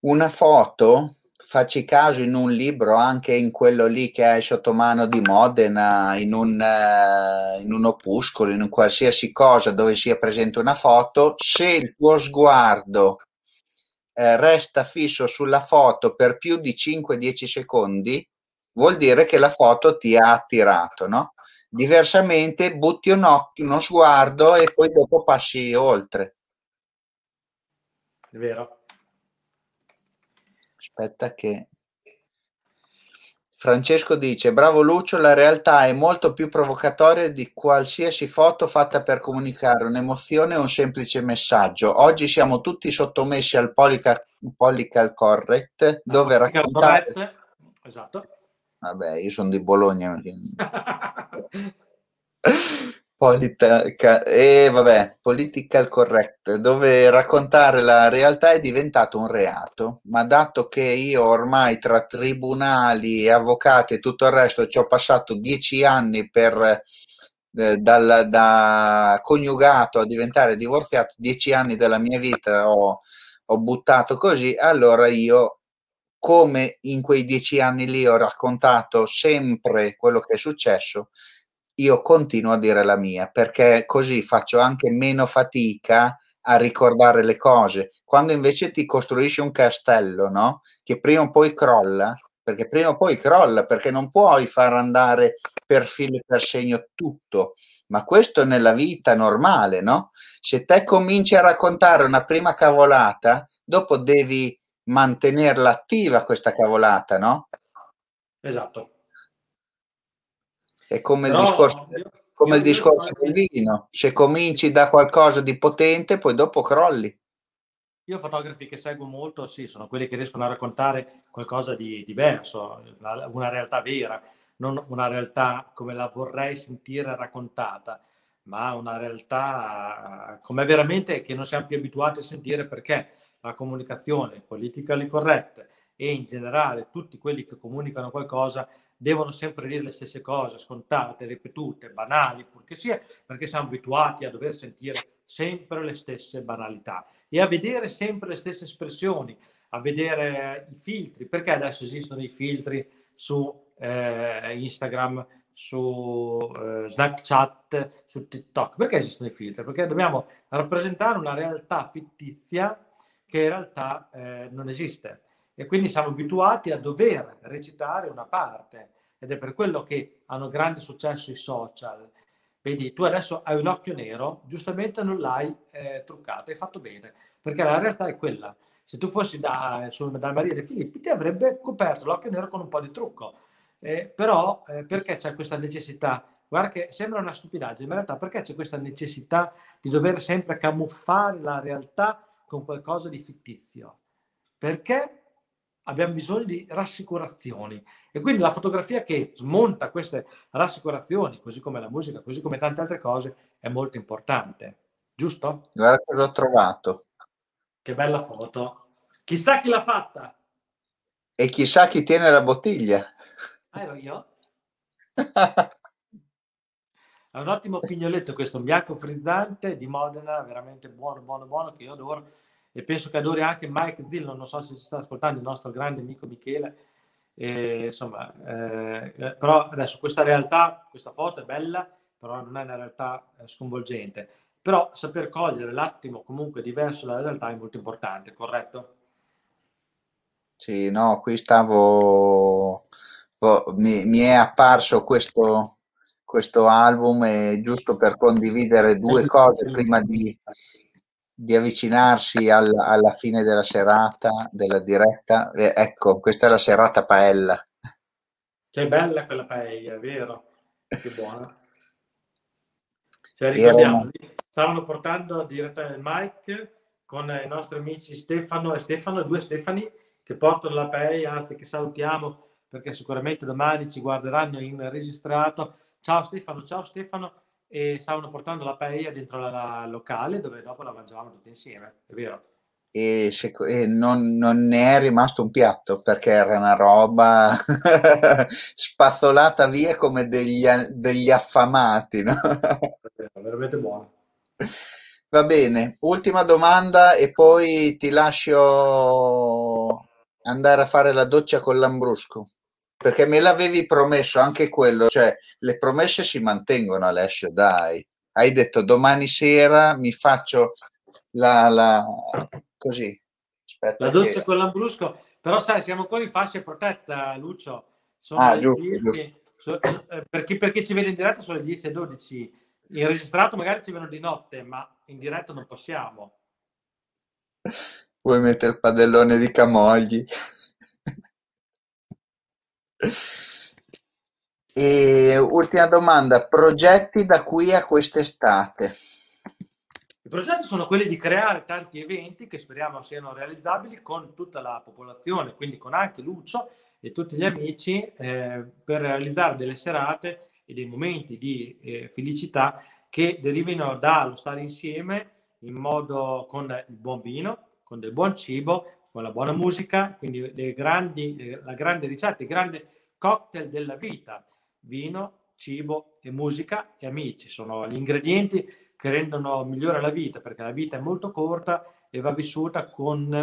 S1: una foto, facci caso in un libro, anche in quello lì che hai sotto mano di Modena, in un, uh, in un opuscolo, in un qualsiasi cosa dove sia presente una foto, se il tuo sguardo eh, resta fisso sulla foto per più di 5-10 secondi, vuol dire che la foto ti ha attirato, no? Diversamente butti un occhio, uno sguardo e poi dopo passi oltre.
S2: È vero.
S1: Aspetta che Francesco dice: Bravo Lucio, la realtà è molto più provocatoria di qualsiasi foto fatta per comunicare un'emozione o un semplice messaggio. Oggi siamo tutti sottomessi al polycal correct, dove raccontare.
S2: Esatto.
S1: Vabbè, io sono di Bologna. Politica, e vabbè, political correct, dove raccontare la realtà è diventato un reato, ma dato che io ormai tra tribunali, avvocati e tutto il resto ci ho passato dieci anni per eh, dal, da coniugato a diventare divorziato, dieci anni della mia vita ho, ho buttato così, allora io come in quei dieci anni lì ho raccontato sempre quello che è successo, io continuo a dire la mia perché così faccio anche meno fatica a ricordare le cose. Quando invece ti costruisci un castello, no? Che prima o poi crolla, perché prima o poi crolla, perché non puoi far andare per filo e per segno tutto, ma questo nella vita normale, no? Se te cominci a raccontare una prima cavolata, dopo devi mantenerla attiva questa cavolata, no?
S2: Esatto.
S1: È come Però, il discorso, io, come io, il discorso del vino, se cominci da qualcosa di potente, poi dopo crolli.
S2: Io fotografi che seguo molto, sì, sono quelli che riescono a raccontare qualcosa di diverso, una, una realtà vera, non una realtà come la vorrei sentire raccontata, ma una realtà come veramente che non siamo più abituati a sentire perché la comunicazione politically correct e in generale tutti quelli che comunicano qualcosa devono sempre dire le stesse cose, scontate, ripetute, banali, purché sia, perché siamo abituati a dover sentire sempre le stesse banalità e a vedere sempre le stesse espressioni, a vedere i filtri, perché adesso esistono i filtri su eh, Instagram, su eh, Snapchat, su TikTok. Perché esistono i filtri? Perché dobbiamo rappresentare una realtà fittizia che in realtà eh, non esiste. E quindi siamo abituati a dover recitare una parte. Ed è per quello che hanno grande successo i social. Vedi, tu adesso hai un occhio nero, giustamente non l'hai eh, truccato, hai fatto bene, perché la realtà è quella. Se tu fossi da, su, da Maria De Filippi, ti avrebbe coperto l'occhio nero con un po' di trucco. Eh, però eh, perché c'è questa necessità? Guarda che sembra una stupidaggine, ma in realtà perché c'è questa necessità di dover sempre camuffare la realtà con qualcosa di fittizio. Perché abbiamo bisogno di rassicurazioni e quindi la fotografia che smonta queste rassicurazioni, così come la musica, così come tante altre cose, è molto importante. Giusto?
S1: Guarda cosa ho trovato.
S2: Che bella foto. Chissà chi l'ha fatta.
S1: E chissà chi tiene la bottiglia.
S2: Ah, ero io? È un ottimo pignoletto questo, un bianco frizzante di Modena, veramente buono, buono, buono, che io adoro e penso che adori anche Mike Zillo, non so se ci sta ascoltando il nostro grande amico Michele. E, insomma, eh, eh, però adesso questa realtà, questa foto è bella, però non è una realtà eh, sconvolgente. però saper cogliere l'attimo comunque diverso dalla realtà è molto importante, corretto?
S1: Sì, no, qui stavo, oh, mi, mi, è apparso questo, questo album e giusto per condividere due cose prima di, di avvicinarsi alla, alla, fine della serata, della diretta. Eh, ecco, questa è la serata paella.
S2: Che bella quella paella, è vero? Che buona. Cioè, ricordiamo, stavano portando diretta il mic con i nostri amici Stefano e Stefano, due Stefani, che portano la paella, anzi che salutiamo perché sicuramente domani ci guarderanno in registrato. Ciao Stefano, ciao Stefano e stavano portando la paella dentro la, locale dove dopo la mangiavamo tutti insieme, è vero?
S1: E, se, e non, non, ne è rimasto un piatto perché era una roba spazzolata via come degli, degli affamati, no?
S2: veramente buono.
S1: Va bene, ultima domanda e poi ti lascio andare a fare la doccia con l'ambrusco perché me l'avevi promesso anche quello, cioè le promesse si mantengono Alessio, dai. Hai detto domani sera mi faccio la, la così.
S2: Aspetta la doccia che... con l'ambrusco, però sai, siamo ancora in fascia protetta, Lucio.
S1: Sono ah, giusto, 10,
S2: giusto. So, eh, per, chi, per, chi, ci vede in diretta sono le 10 e 12. In registrato magari ci vedono di notte, ma in diretta non possiamo.
S1: Vuoi mettere il padellone di Camogli? E ultima domanda, progetti da qui a quest'estate?
S2: I progetti sono quelli di creare tanti eventi che speriamo siano realizzabili con tutta la popolazione, quindi con anche Lucio e tutti gli amici, eh, per realizzare delle serate e dei momenti di eh, felicità che derivino dallo stare insieme in modo con il buon vino, con del buon cibo, con la buona musica, quindi le grandi, la grande ricetta, il grande cocktail della vita, vino, cibo e musica e amici, sono gli ingredienti che rendono migliore la vita, perché la vita è molto corta e va vissuta con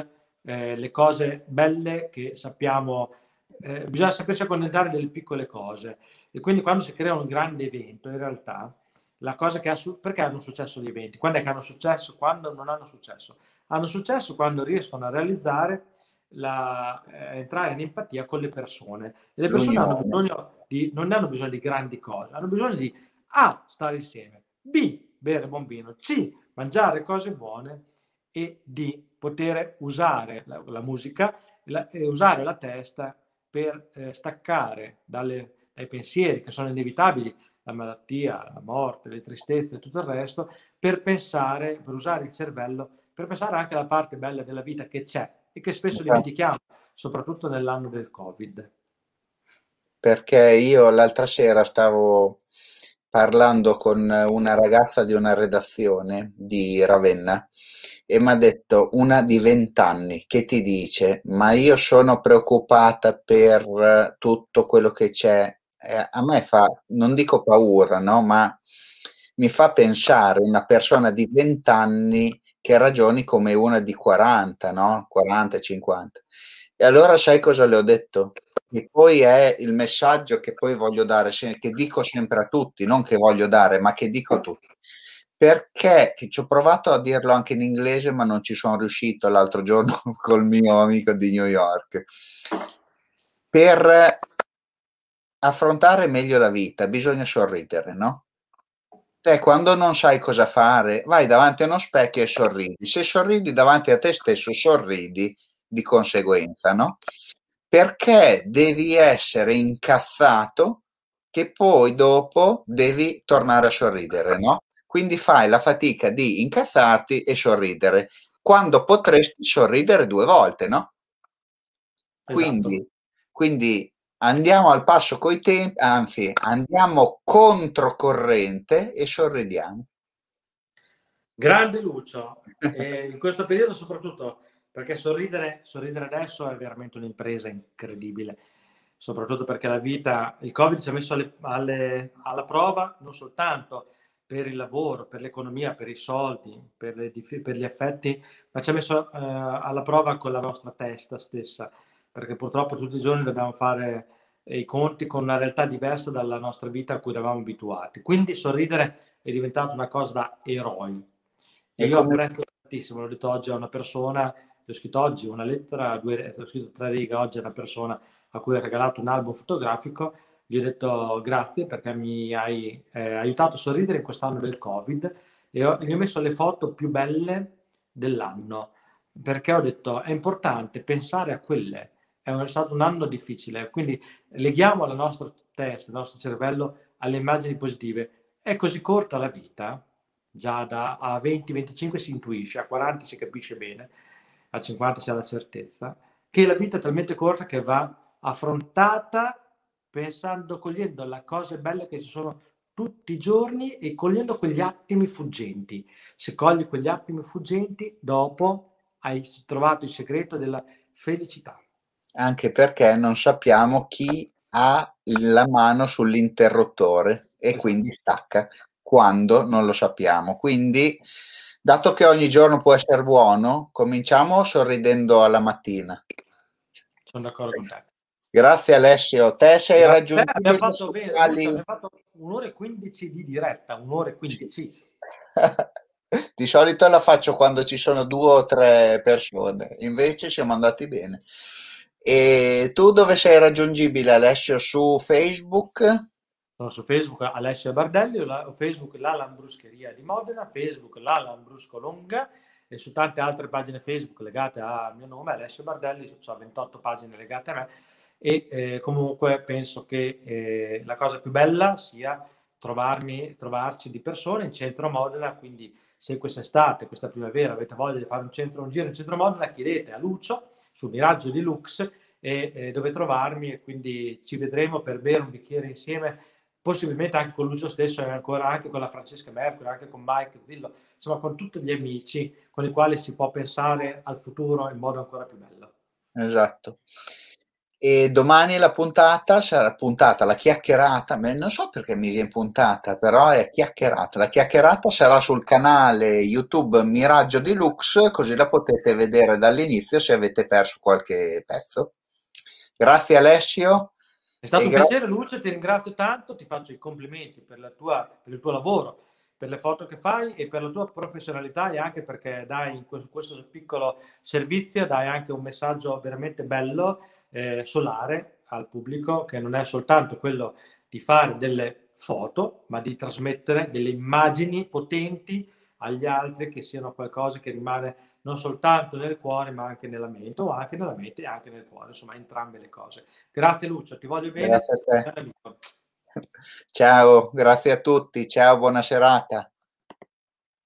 S2: eh, le cose belle che sappiamo, eh, bisogna sapersi accontentare delle piccole cose. E quindi quando si crea un grande evento, in realtà, la cosa che ha su- perché hanno successo gli eventi? Quando è che hanno successo? Quando non hanno successo? Hanno successo quando riescono a realizzare la, eh, entrare in empatia con le persone. E le persone hanno bisogno di, non hanno bisogno di grandi cose, hanno bisogno di A, stare insieme, B, bere buon vino, C, mangiare cose buone e D, poter usare la, la musica la, e usare la testa per eh, staccare dalle, dai pensieri che sono inevitabili, la malattia, la morte, le tristezze e tutto il resto, per pensare, per usare il cervello per pensare anche alla parte bella della vita che c'è e che spesso esatto. dimentichiamo, soprattutto nell'anno del Covid.
S1: Perché io l'altra sera stavo parlando con una ragazza di una redazione di Ravenna e mi ha detto una di vent'anni che ti dice ma io sono preoccupata per tutto quello che c'è eh, a me fa non dico paura no ma mi fa pensare una persona di vent'anni che ragioni come una di 40, no? 40, 50. E allora sai cosa le ho detto? E poi è il messaggio che poi voglio dare, che dico sempre a tutti, non che voglio dare, ma che dico a tutti. Perché ci ho provato a dirlo anche in inglese, ma non ci sono riuscito l'altro giorno col mio amico di New York. Per affrontare meglio la vita bisogna sorridere, no? Te quando non sai cosa fare, vai davanti a uno specchio e sorridi. Se sorridi davanti a te stesso, sorridi di conseguenza, no? Perché devi essere incazzato che poi dopo devi tornare a sorridere, no? Quindi fai la fatica di incazzarti e sorridere quando potresti sorridere due volte, no? Esatto. Quindi, quindi andiamo al passo coi tempi, anzi andiamo controcorrente e sorridiamo.
S2: Grande Lucio, e in questo periodo soprattutto perché sorridere, sorridere adesso è veramente un'impresa incredibile, soprattutto perché la vita, il Covid ci ha messo alle, alle, alla prova non soltanto per il lavoro, per l'economia, per i soldi, per, le, per gli affetti, ma ci ha messo eh, alla prova con la nostra testa stessa perché purtroppo tutti i giorni dobbiamo fare i conti con una realtà diversa dalla nostra vita a cui eravamo abituati. Quindi sorridere è diventata una cosa da eroi. E, e io come... apprezzo tantissimo, l'ho detto oggi a una persona, ho scritto oggi una lettera, due, ho scritto tre righe oggi a una persona a cui ho regalato un album fotografico, gli ho detto grazie perché mi hai eh, aiutato a sorridere in quest'anno del Covid e ho, gli ho messo le foto più belle dell'anno perché ho detto è importante pensare a quelle. È stato un anno difficile, quindi leghiamo la nostra testa, il nostro cervello alle immagini positive. È così corta la vita, già da, a 20-25 si intuisce, a 40 si capisce bene, a 50 si ha la certezza, che la vita è talmente corta che va affrontata pensando, cogliendo le cose belle che ci sono tutti i giorni e cogliendo quegli attimi fuggenti. Se cogli quegli attimi fuggenti, dopo hai trovato il segreto della felicità.
S1: Anche perché non sappiamo chi ha la mano sull'interruttore e quindi stacca quando non lo sappiamo. Quindi, dato che ogni giorno può essere buono, cominciamo sorridendo alla mattina.
S2: Sono d'accordo con te.
S1: Grazie Alessio, te sei raggiunto.
S2: Abbiamo fatto bene, abbiamo fatto un'ora e quindici di diretta, un'ora e quindici.
S1: di solito la faccio quando ci sono due o tre persone, invece siamo andati bene. E tu dove sei raggiungibile Alessio? Su Facebook?
S2: Sono su Facebook Alessio Bardelli, o Facebook La Lambruscheria di Modena, Facebook La Lambrusco Longa e su tante altre pagine Facebook legate al mio nome, Alessio Bardelli, ho 28 pagine legate a me e eh, comunque penso che eh, la cosa più bella sia trovarmi, trovarci di persone in centro a Modena, quindi se quest'estate, questa primavera avete voglia di fare un, centro, un giro in centro a Modena, chiedete a Lucio su Miraggio di Lux e, e dove trovarmi e quindi ci vedremo per bere un bicchiere insieme possibilmente anche con Lucio stesso e ancora anche con la Francesca Mercury, anche con Mike Zillo, insomma con tutti gli amici con i quali si può pensare al futuro in modo ancora più bello.
S1: Esatto. E domani la puntata sarà puntata, la chiacchierata, non so perché mi viene puntata, però è chiacchierata. La chiacchierata sarà sul canale YouTube Miraggio Deluxe, così la potete vedere dall'inizio se avete perso qualche pezzo. Grazie Alessio.
S2: È stato un gra- piacere Lucio, ti ringrazio tanto, ti faccio i complimenti per, tua, per il tuo lavoro per le foto che fai e per la tua professionalità e anche perché dai in questo, questo piccolo servizio dai anche un messaggio veramente bello eh, solare al pubblico che non è soltanto quello di fare delle foto, ma di trasmettere delle immagini potenti agli altri che siano qualcosa che rimane non soltanto nel cuore, ma anche nella mente, o anche nella mente e anche nel cuore, insomma, entrambe le cose. Grazie Lucio, ti voglio bene.
S1: Grazie a te. Ciao, grazie a tutti, ciao, buona serata.